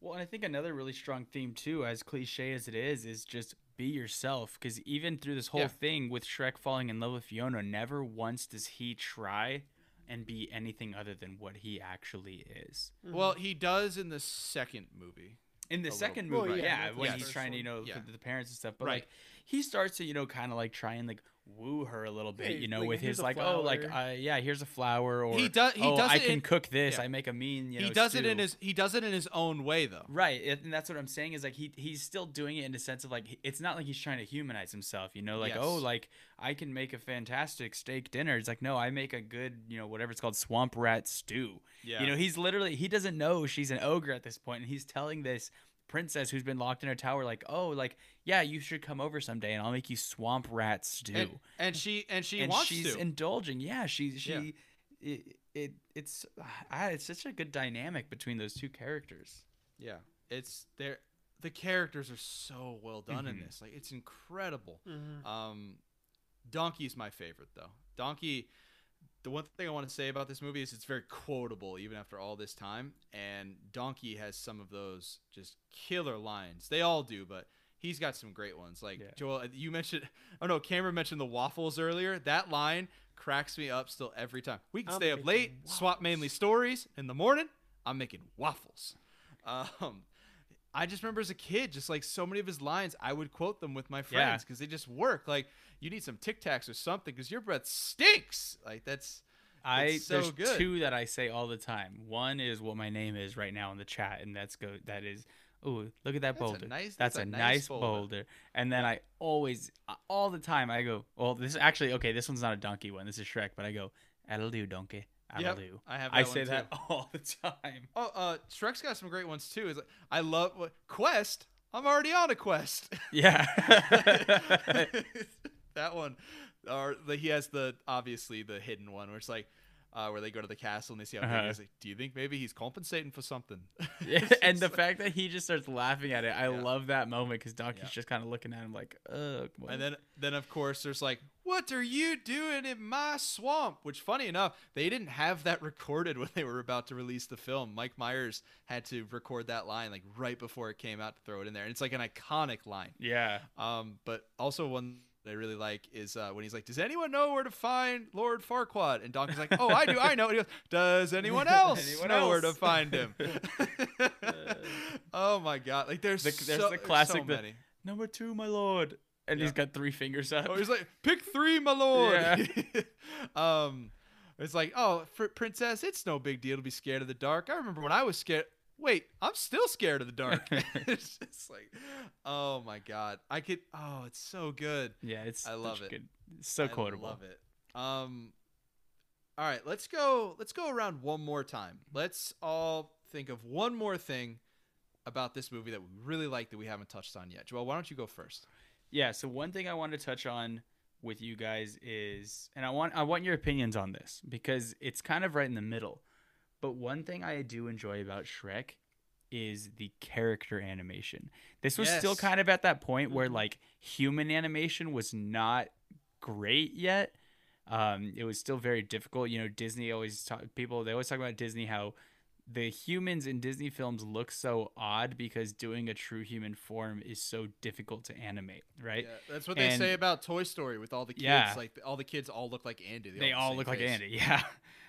Well, and I think another really strong theme too, as cliche as it is, is just be yourself. Because even through this whole Yeah. thing with Shrek falling in love with Fiona, never once does he try and be anything other than what he actually is. Well, he does in the second movie. In the A little second. Well, movie, yeah, yeah, when the he's trying to, you know, Yeah. the parents and stuff. But Right. like, he starts to, you know, kind of like try and like woo her a little bit, Hey, you know, like, with his a like, oh, like, uh, yeah, here's a flower, or He does- he oh, does I it can in- cook this. yeah. I make a mean, you know, he does it in his he does it in his own way though. Right, and that's what I'm saying is like he he's still doing it in a sense of like it's not like he's trying to humanize himself, you know, like oh like I can make a fantastic steak dinner. It's like no, I make a good you know whatever it's called swamp rat stew. Yeah. You know, he's literally he doesn't know she's an ogre at this point, and he's telling this princess who's been locked in her tower like oh like yeah you should come over someday and I'll make you swamp rat stew. and, and she and she and wants she's to. indulging. Yeah, she she Yeah. It, it it's ah, it's such a good dynamic between those two characters. yeah, it's there. The characters are so well done in Mhm. this. Like it's incredible. Mhm. Um, Donkey's my favorite though. Donkey. The one thing I want to say about this movie is it's very quotable even after all this time, and Donkey has some of those just killer lines. They all do, but he's got some great ones. Like Yeah. Joel, you mentioned. Oh no, Cameron mentioned the waffles earlier. That line cracks me up still every time. We can I'm stay up late, swap mainly stories. In the morning, I'm making waffles. Um, I just remember as a kid, just like so many of his lines, I would quote them with my friends because they just work. Like you need some Tic Tacs or something because your breath stinks. Like that's I so there's good. two that I say all the time. One is what my name is right now in the chat, and that's go that is oh look at that That's a boulder. nice- that's, that's a, a nice, boulder. boulder. And then I always all the time I go well this is actually okay this one's not a donkey one this is Shrek but I go that'll do donkey that'll Yep, do. I have. I say one, that all the time. Oh, uh, Shrek's got some great ones too. Is like, I love what Quest. I'm already on a quest. Yeah. that one, or the, he has the obviously the hidden one where it's like, uh, where they go to the castle and they see how Uh-huh. Like, Do you think maybe he's compensating for something? Yeah, and the like- fact that he just starts laughing at it, I Yeah. love that moment because Donkey's Yeah. just kind of looking at him like, "Ugh." what?" And then, then of course, there's like, "What are you doing in my swamp?" Which, funny enough, they didn't have that recorded when they were about to release the film. Mike Myers had to record that line like right before it came out to throw it in there, and it's like an iconic line. yeah, Um, but also one that I really like is uh, when he's like, "Does anyone know where to find Lord Farquaad?" And Donkey's like, "Oh, I do, I know." And he goes, "Does anyone else Anyone know where to find him?" oh my god! Like there's The- so, there's the there's classic, so the- number two, my lord, and he's got three fingers up. Oh, he's like, pick three, my lord. Yeah. um, it's like, oh, princess, it's no big deal to be scared of the dark. I remember when I was scared. Wait, I'm still scared of the dark. it's just like, oh my god, I could. Oh, it's so good. yeah, it's I love it. Good, so quotable. I love it. Um, all right, let's go. Let's go around one more time. Let's all think of one more thing about this movie that we really like that we haven't touched on yet. Joel, why don't you go first? Yeah, so one thing I want to touch on with you guys is and I want I want your opinions on this because it's kind of right in the middle. But one thing I do enjoy about Shrek is the character animation. This was still kind of at that point where Mhm. like human animation was not great yet. Um, it was still very difficult. You know, Disney always talk people they always talk about Disney how the humans in Disney films look so odd because doing a true human form is so difficult to animate, right? Yeah, that's what they say about Toy Story with all the kids. Yeah. Like all the kids all look like Andy. They have the all same look like. Andy, yeah.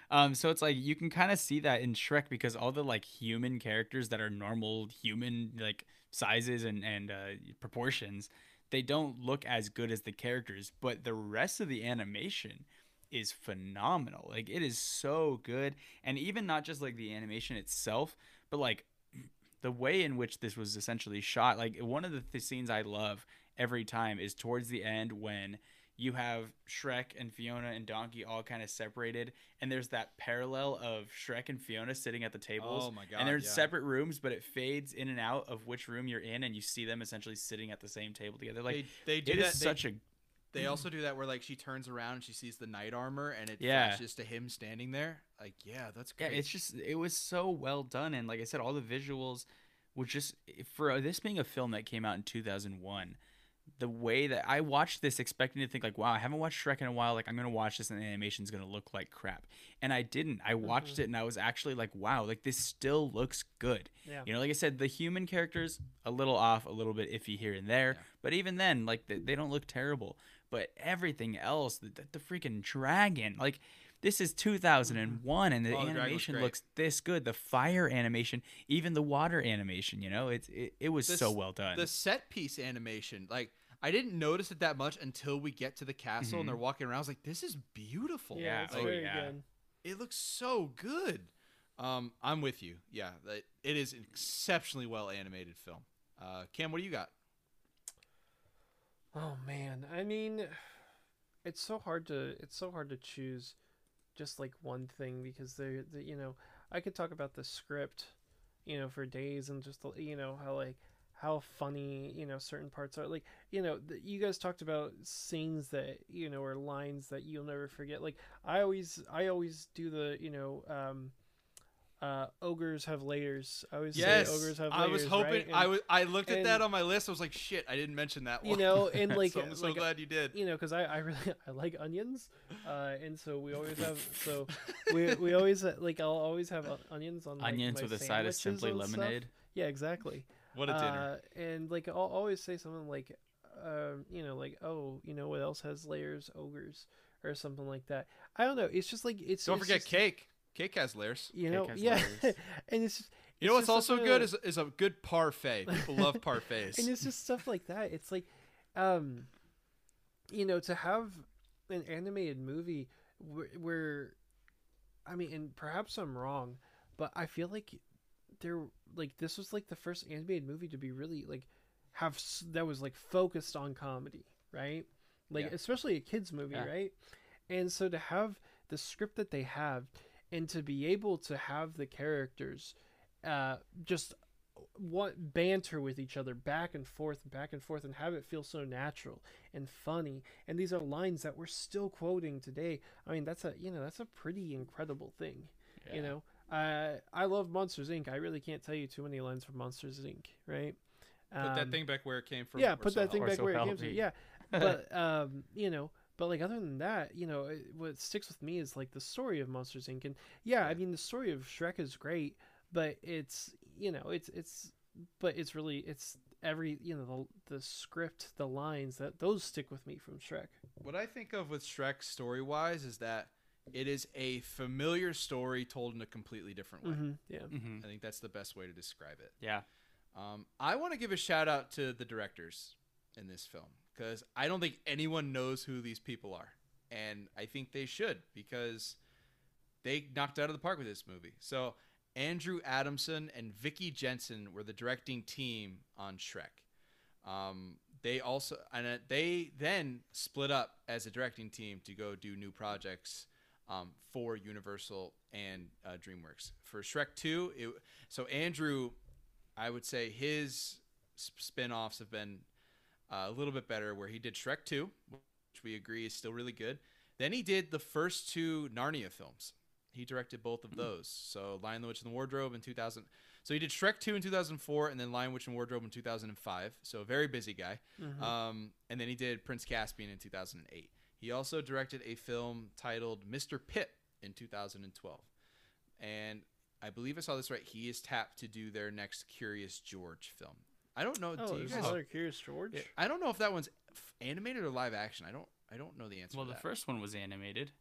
Um, so it's like you can kind of see that in Shrek because all the like human characters that are normal human like sizes and and uh, proportions, they don't look as good as the characters, but the rest of the animation is phenomenal. Like it is so good, and even not just like the animation itself, but like the way in which this was essentially shot. Like one of the th- scenes I love every time is towards the end when you have Shrek and Fiona and Donkey all kind of separated, and there's that parallel of Shrek and Fiona sitting at the tables. Oh my god! and they're in yeah. separate rooms, but it fades in and out of which room you're in, and you see them essentially sitting at the same table together. Like they, they do it that. is they, such a they also do that where like she turns around and she sees the knight armor and it Yeah. flashes to him standing there. Like yeah, that's yeah. great. It's just it was so well done, and like I said, all the visuals were just for this being a film that came out in 2001. The way that I watched this, expecting to think like, "Wow, I haven't watched Shrek in a while. Like, I'm gonna watch this, and the animation's gonna look like crap." And I didn't. I watched Mhm. it, and I was actually like, "Wow, like this still looks good." Yeah. You know, like I said, the human characters a little off, a little bit iffy here and there, Yeah. but even then, like they, they don't look terrible. But everything else, the, the, the freaking dragon, like this is 2001, and the Oh, the dragon looks animation great. looks this good. The fire animation, even the water animation, you know, it's it, it was This- so well done. the set piece animation. Like I didn't notice it that much until we get to the castle Mhm. and they're walking around. I was like, this is beautiful. Yeah, Yeah, it's oh, very yeah. good. It looks so good. Um, I'm with you. Yeah, it is an exceptionally well animated film. Uh, Cam, what do you got? Oh man, I mean, it's so hard to it's so hard to choose just like one thing because they, they you know I could talk about the script, you know, for days and just you know how like how funny you know certain parts are like you know th- you guys talked about scenes that you know or lines that you'll never forget like i always i always do the you know um uh ogres have layers i always Yes, say ogres have I was hoping. right? I was. I looked at that on my list. I was like, shit, I didn't mention that one. you know and like so I'm so like, glad you did. you know because I, I really i like onions uh and so we always have so we, we always uh, like i'll always have uh, onions on like, Onions my with a side of simply and stuff. lemonade. yeah exactly What a dinner. uh, and like i'll always say something like um you know like oh you know what else has layers ogres or something like that i don't know it's just like it's Don't it's forget just, cake. Cake has layers. you Cake know has yeah layers. and it's just You know what's also good a- is is a good parfait. People love parfaits. and it's just stuff like that it's like um you know to have an animated movie where, where i mean and perhaps i'm wrong but i feel like there like this was like the first animated movie to be really like have that was like focused on comedy right like Yeah. especially a kids movie Yeah. right and so to have the script that they have and to be able to have the characters uh just want banter with each other back and forth and back and forth and have it feel so natural and funny. And these are lines that we're still quoting today. I mean that's a you know that's a pretty incredible thing you know? Uh, i love monsters inc. I really can't tell you too many lines from monsters inc. right? Put that Um, thing back where it came from. yeah put so that thing back so where it came from yeah. But um you know but like other than that you know it- what sticks with me is like the story of monsters inc and yeah i mean the story of shrek is great but it's you know it's it's but it's really it's every you know the, the script the lines that those stick with me from shrek What I think of with Shrek story wise is that it is a familiar story told in a completely different way. hmm yeah Mhm. I think that's the best way to describe it. Yeah. Um, I want to give a shout out to the directors in this film because I don't think anyone knows who these people are, and I think they should because they knocked out of the park with this movie. So Andrew Adamson and Vicky Jenson were the directing team on Shrek. Um, they also and uh, they then split up as a directing team to go do new projects um, for Universal and uh, DreamWorks. For Shrek Two, it, so Andrew, I would say his spin-offs have been uh, a little bit better. Where he did Shrek Two, which we agree is still really good. Then he did the first two Narnia films. He directed both of those. So Lion, the Witch, and the Wardrobe in 2000. So he did Shrek 2 in 2004 and then Lion, Witch, and Wardrobe in 2005. So a very busy guy. Mhm. Um, and then he did Prince Caspian in 2008. He also directed a film titled Mr. Pip in 2012. And I believe I saw this right. He is tapped to do their next Curious George film. I don't know. oh do you guys- another curious george Yeah, I don't know if that one's animated or live action. I don't. I don't know the answer. Well, to the that. first one was animated.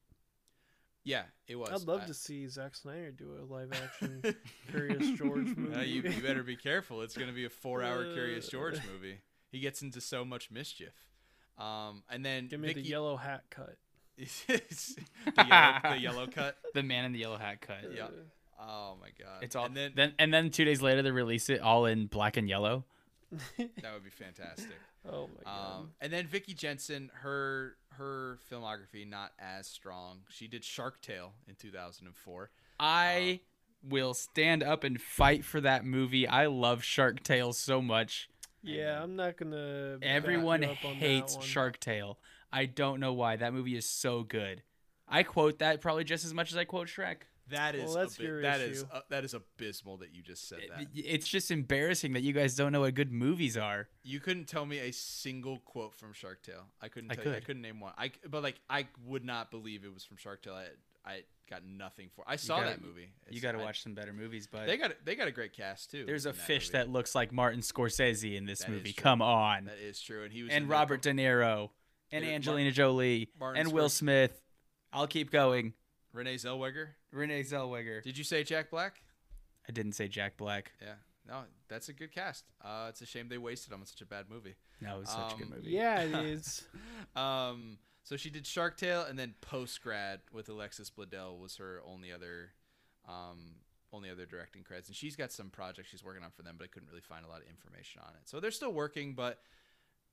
Yeah, it was. i'd love I- to see Zack snyder do a live action curious george movie Uh, you, you better be careful. It's going to be a four-hour Curious Uh, George movie. He gets into so much mischief. Um, and then give me Vicky, the yellow hat cut the, yellow, the yellow cut. The man in the yellow hat cut. Yeah. Oh my god. It's all And then, then and then two days later they release it all in black and yellow. that would be fantastic. oh my god Um, and then Vicky Jenson, her her filmography not as strong. She did Shark Tale in 2004. I will stand up and fight for that movie. I love Shark Tale so much. yeah i'm not gonna Everyone you up on that hates. Shark Tale. I don't know why. That movie is so good. I quote that probably just as much as I quote Shrek. That is Well, that's abi- your that is issue. uh, that is abysmal that you just said that. It's just embarrassing that you guys don't know what good movies are. You couldn't tell me a single quote from Shark Tale. I couldn't. I Tell You, I could. couldn't name one. I c- but like I would not believe it was from Shark Tale. I, I got nothing for. I saw gotta- that movie. You got to watch some better movies, but They got a- they got a great cast too. there's a in fish movie. that looks like Martin Scorsese in this That is movie. Come on. that is true, and he was And Robert De Niro and Dude, Mar- Angelina Jolie Martin and Will Smith. I'll keep going. Renee Zellweger. Renee Zellweger. Did you say Jack Black? I didn't say Jack Black. Yeah. No, that's a good cast. Uh, it's a shame they wasted him on such a bad movie. No, it was such a good Um, movie. yeah it is um, so she did Shark Tale, and then Post Grad with Alexis Bledel was her only other, um, only other directing credits, and she's got some projects she's working on for them, but I couldn't really find a lot of information on it. So they're still working, but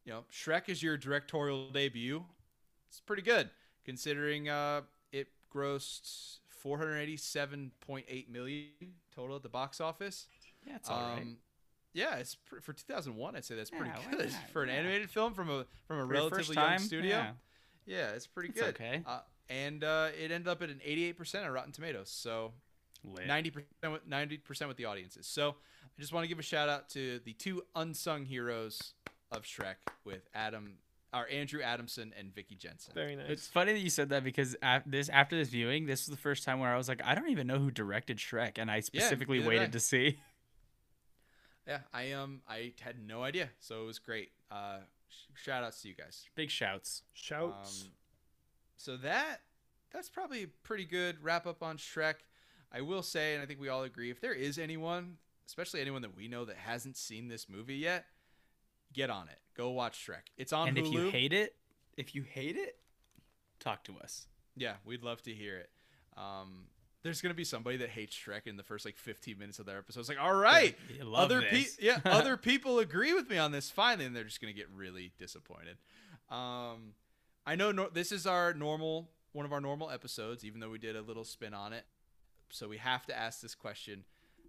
you know, Shrek is your directorial debut. It's pretty good considering uh, it grossed 487.8 million total at the box office. Yeah, it's all right. Um, Yeah, it's pr- for 2001. I'd say that's pretty Yeah, good for an Yeah. animated film from a from a For relatively young studio. yeah. Yeah, it's pretty It's good. okay. Uh, and uh, it ended up at an 88% on Rotten Tomatoes. So Lit. 90% with 90% with the audiences. So I just want to give a shout out to the two unsung heroes of Shrek with Adam or Andrew Adamson and Vicky Jenson. very nice It's funny that you said that because af- this after this viewing, this was the first time where I was like, I don't even know who directed Shrek, and I specifically neither did waited I. to see. Yeah, I um I had no idea. So it was great. Uh sh- shout outs to you guys. Big shouts. shouts Um, so that that's probably a pretty good wrap up on Shrek. I will say, and I think we all agree, if there is anyone, especially anyone that we know that hasn't seen this movie yet, get on it. Go watch Shrek. It's on and Hulu. And if you hate it, if you hate it, talk to us. yeah, we'd love to hear it. Um, there's gonna be somebody that hates Shrek in the first like 15 minutes of their episode. It's like, all right, other pe- yeah, other people agree with me on this finally, and they're just gonna get really disappointed. Um, I know no- this is our normal one of our normal episodes, even though we did a little spin on it. So we have to ask this question,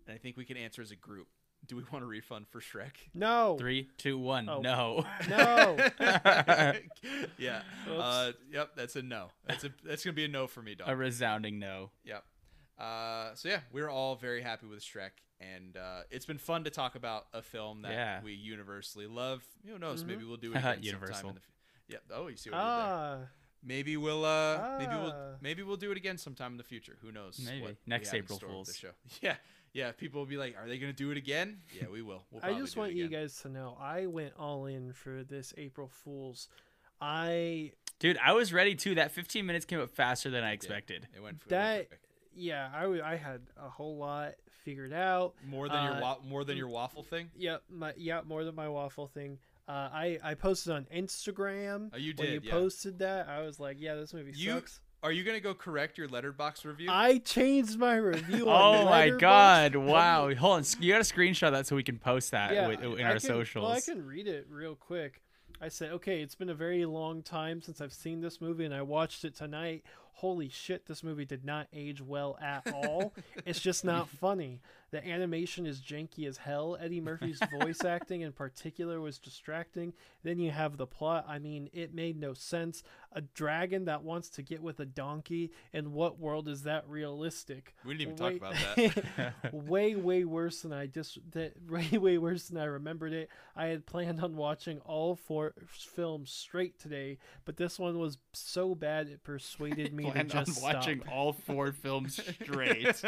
and I think we can answer as a group. do we want a refund for Shrek? No. Three, two, one. Oh. No. No. yeah. Uh, yep. That's a no. That's a that's gonna be a no for me, dog. A resounding no. Yep. Uh, so yeah, we're all very happy with Shrek, and uh, it's been fun to talk about a film that Yeah. we universally love. Who knows? Mhm. Maybe we'll do it again sometime in the. F- yeah. Oh, you see what I did there? ah. Maybe we'll uh maybe we'll Ah. maybe we'll do it again sometime in the future. Who knows? Maybe. what Next April store with the Fools. show. Yeah, yeah. People will be like, "Are they gonna do it again?" Yeah, we will. We'll I just want you guys to know I went all in for this April Fools. I Dude, I was ready too. That 15 minutes came up faster than I expected. It went, That- quick. yeah, I, w- I had a whole lot figured out. more than your uh, wa- more than your waffle thing. Yep, my yeah, more than my waffle thing. Uh, I I posted on Instagram. Oh, you When you did, yeah. posted that, I was like, yeah, this movie You- sucks. Are you gonna go correct your Letterboxd review? I changed my review. on Oh my god! Wow. Hold on. You got to screenshot that so we can post that Yeah, with, in I our can- socials. Well, I can read it real quick. I said, okay, it's been a very long time since I've seen this movie, and I watched it tonight. Holy shit, this movie did not age well at all. it's just not funny. The animation is janky as hell. Eddie Murphy's voice acting in particular was distracting. Then you have the plot. I mean, it made no sense. A dragon that wants to get with a donkey. In what world is that realistic? we didn't even talk Way- about that. way way worse than I just that way way worse than I remembered it. I had planned on watching all four films straight today, but this one was so bad it persuaded me to Planned on just watching stop. all four films straight.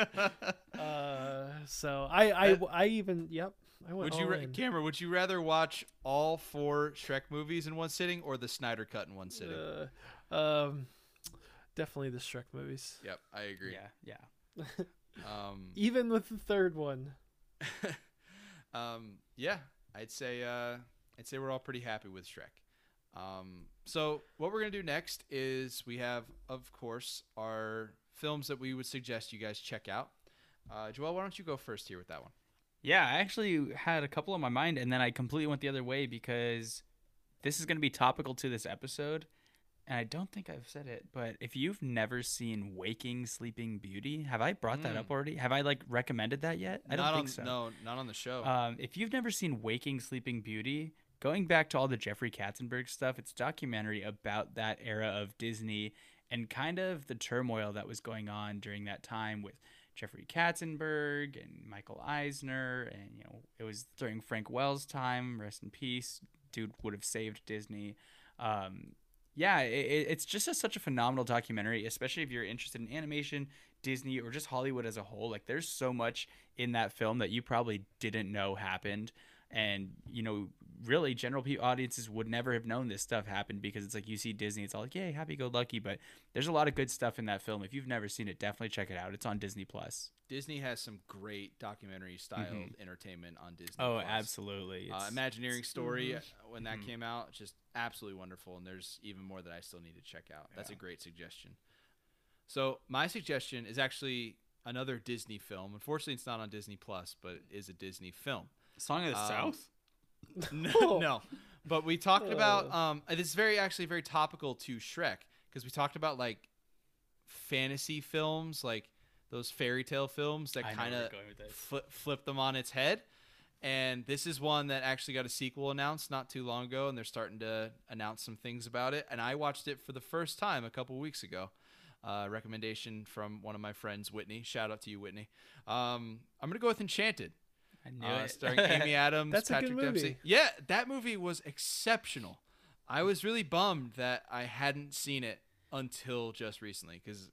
Uh, so I I, That- I even yep I went would you, all ra- in. Cameron? Would you rather watch all four Shrek movies in one sitting or the Snyder cut in one sitting? Uh, um, definitely the Shrek movies. yep, I agree. yeah, yeah. Um, Even with the third one. um, yeah, I'd say uh, I'd say we're all pretty happy with Shrek. Um, so what we're gonna do next is we have, of course, our films that we would suggest you guys check out. Uh, Joel, why don't you go first here with that one? Yeah, I actually had a couple on my mind, and then I completely went the other way because this is going to be topical to this episode. And I don't think I've said it, but if you've never seen Waking Sleeping Beauty, have I brought that Mm. up already? Have I like recommended that yet? I don't not think on, so. No, not on the show. Um, if you've never seen Waking Sleeping Beauty, going back to all the Jeffrey Katzenberg stuff, it's a documentary about that era of Disney and kind of the turmoil that was going on during that time with Jeffrey Katzenberg and Michael Eisner, and you know it was during Frank Wells' time. Rest in peace, dude would have saved Disney. Um, yeah, it, it- it's just a, such a phenomenal documentary, especially if you're interested in animation, Disney, or just Hollywood as a whole. Like, there's so much in that film that you probably didn't know happened, and you know, really, general pe- audiences would never have known this stuff happened because it's like you see Disney, it's all like, yay, happy go lucky, but there's a lot of good stuff in that film. If you've never seen it, definitely check it out. It's on Disney Plus. Disney has some great documentary styled Mhm. entertainment on Disney. Oh, Plus. absolutely. Uh, It's- Imagineering Story Mhm. uh, when that Mhm. came out, just absolutely wonderful, and there's even more that I still need to check out. That's a great suggestion. So my suggestion is actually another Disney film. Unfortunately, it's not on Disney Plus, but it is a Disney film. Song of the um, South. No, no. But we talked about Oh. um this is very actually very topical to Shrek because we talked about like fantasy films, like those fairy tale films that kind of you're going with this. flip, flip them on its head. And this is one that actually got a sequel announced not too long ago, and they're starting to announce some things about it. And I watched it for the first time a couple weeks ago. Uh, recommendation from one of my friends, Whitney. Shout out to you, Whitney. Um, I'm gonna go with Enchanted, I knew uh, it. starring Amy Adams, That's a good Patrick movie. Dempsey. Yeah, that movie was exceptional. I was really bummed that I hadn't seen it until just recently because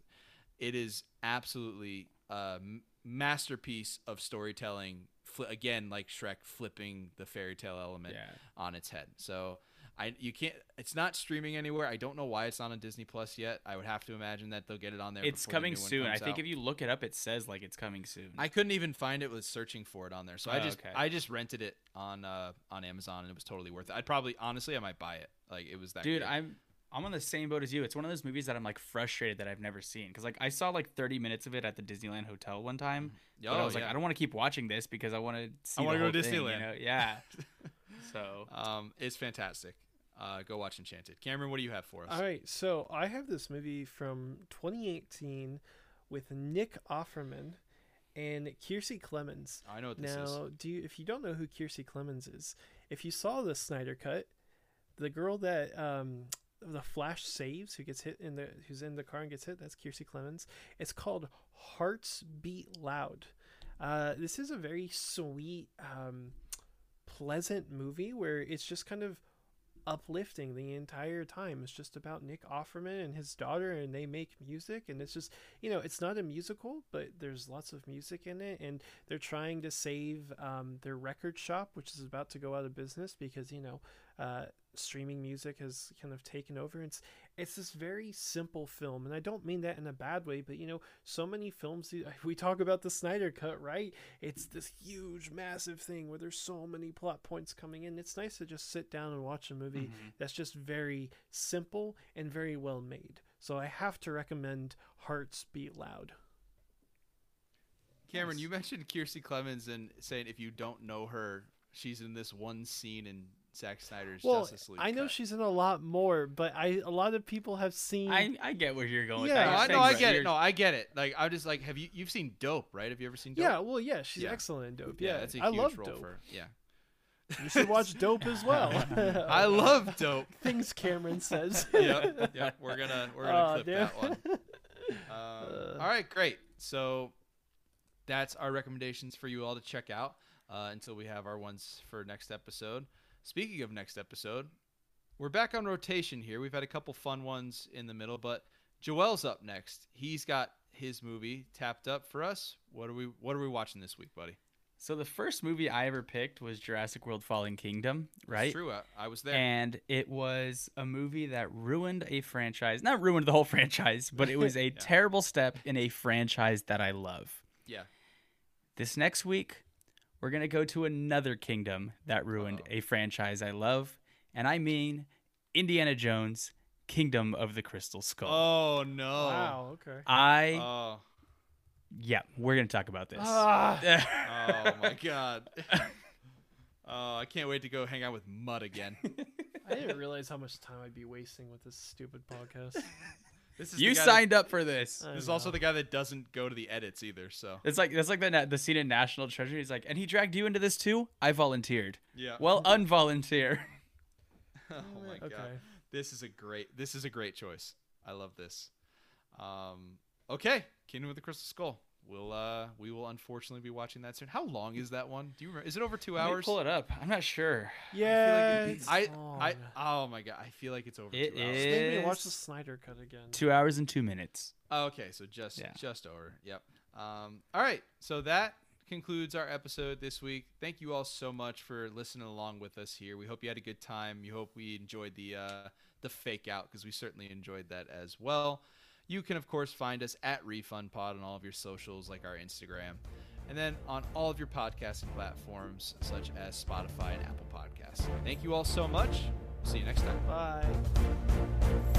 it is absolutely a masterpiece of storytelling. Fli again, like Shrek, flipping the fairy tale element yeah. on its head. So I you can't. It's not streaming anywhere. I don't know why it's not on Disney Plus yet. I would have to imagine that they'll get it on there. It's the coming one soon. I think out. if you look it up, it says like it's coming soon. I couldn't even find it with searching for it on there. So I Oh, just okay. I just rented it on uh on Amazon and it was totally worth it. I'd probably honestly I might buy it. Like it was that Dude, good. I'm I'm on the same boat as you. It's one of those movies that I'm like frustrated that I've never seen because like I saw like 30 minutes of it at the Disneyland Hotel one time, but I Oh, was like. I don't want to keep watching this because I want to see. I want wanna go to Disneyland. You know? Yeah. so um it's fantastic. Uh go watch Enchanted. Cameron, what do you have for us? All right, so I have this movie from 2018 with Nick Offerman, and Kiersey Clemons. I know what this now, is. do you, if you don't know who Kiersey Clemons is, if you saw the Snyder cut, the girl that um, the Flash saves, who gets hit in the, who's in the car and gets hit, that's Kiersey Clemons. It's called Hearts Beat Loud. Uh, this is a very sweet, um, pleasant movie where it's just kind of uplifting the entire time. It's just about Nick Offerman and his daughter, and they make music, and it's just you know it's not a musical, but there's lots of music in it, and they're trying to save um, their record shop, which is about to go out of business because you know uh, streaming music has kind of taken over. It's it's this very simple film, and I don't mean that in a bad way, but you know, so many films we talk about the Snyder Cut, right? It's this huge, massive thing where there's so many plot points coming in. It's nice to just sit down and watch a movie mm-hmm. that's just very simple and very well made. So I have to recommend Hearts Beat Loud. Cameron, you mentioned Kiersey Clemons and saying if you don't know her, she's in this one scene in Zack Snyder's Well, Justice League. I know cut. she's in a lot more, but I a lot of people have seen. I, I get where you're going. Yeah. No, I saying know, I that get it. No, I get it. Like I'm just like, have you you've seen Dope, right? Have you ever seen Dope? yeah, well, yeah, she's Yeah. excellent in Dope. Yeah, that's a I huge love role Dope. for. Yeah, You should watch Dope as well. I love Dope. things Cameron says. yep, yep. We're gonna we're gonna Aw, clip damn. that one. Um, Uh. all right, great. So that's our recommendations for you all to check out uh, until we have our ones for next episode. Speaking of next episode, we're back on rotation here. We've had a couple fun ones in the middle, but Joel's up next. He's got his movie tapped up for us. What are we What are we watching this week, buddy? So the first movie I ever picked was Jurassic World: Fallen Kingdom, It's right? true. I, I was there. And it was a movie that ruined a franchise. Not ruined the whole franchise, but it was a terrible step in a franchise that I love. yeah. This next week, we're going to go to another kingdom that ruined Uh-oh. a franchise I love. And I mean Indiana Jones, Kingdom of the Crystal Skull. Oh no. Wow. Okay. I, Oh. yeah, we're going to talk about this. Ah. Oh my god. Oh, I can't wait to go hang out with Mutt again. I didn't realize how much time I'd be wasting with this stupid podcast. This is you the guy signed up for this. That, I this is also the guy that doesn't go to the edits either. So It's like that's like the the scene in National Treasure. He's like, and he dragged you into this too. I volunteered. yeah. Well, unvolunteer. oh my god. okay. This is a great. This is a great choice. I love this. Um. Okay. Kingdom of the Crystal Skull. We'll uh we will unfortunately be watching that soon. How long is that one? Do you remember? Is it over two Let me hours? pull it up. I'm not sure. Yeah, it- it's I long. I oh my god. I feel like it's over It two hours. Just made me watch is- the Snyder cut again. Two hours and two minutes. Oh, okay, so just Yeah. just over. Yep. Um, all right, so that concludes our episode this week. Thank you all so much for listening along with us here. We hope you had a good time. You hope we enjoyed the uh, the fake out because we certainly enjoyed that as well. You can of course find us at Refund Pod on all of your socials like our Instagram, and then on all of your podcasting platforms such as Spotify and Apple Podcasts. Thank you all so much. See you next time. Bye.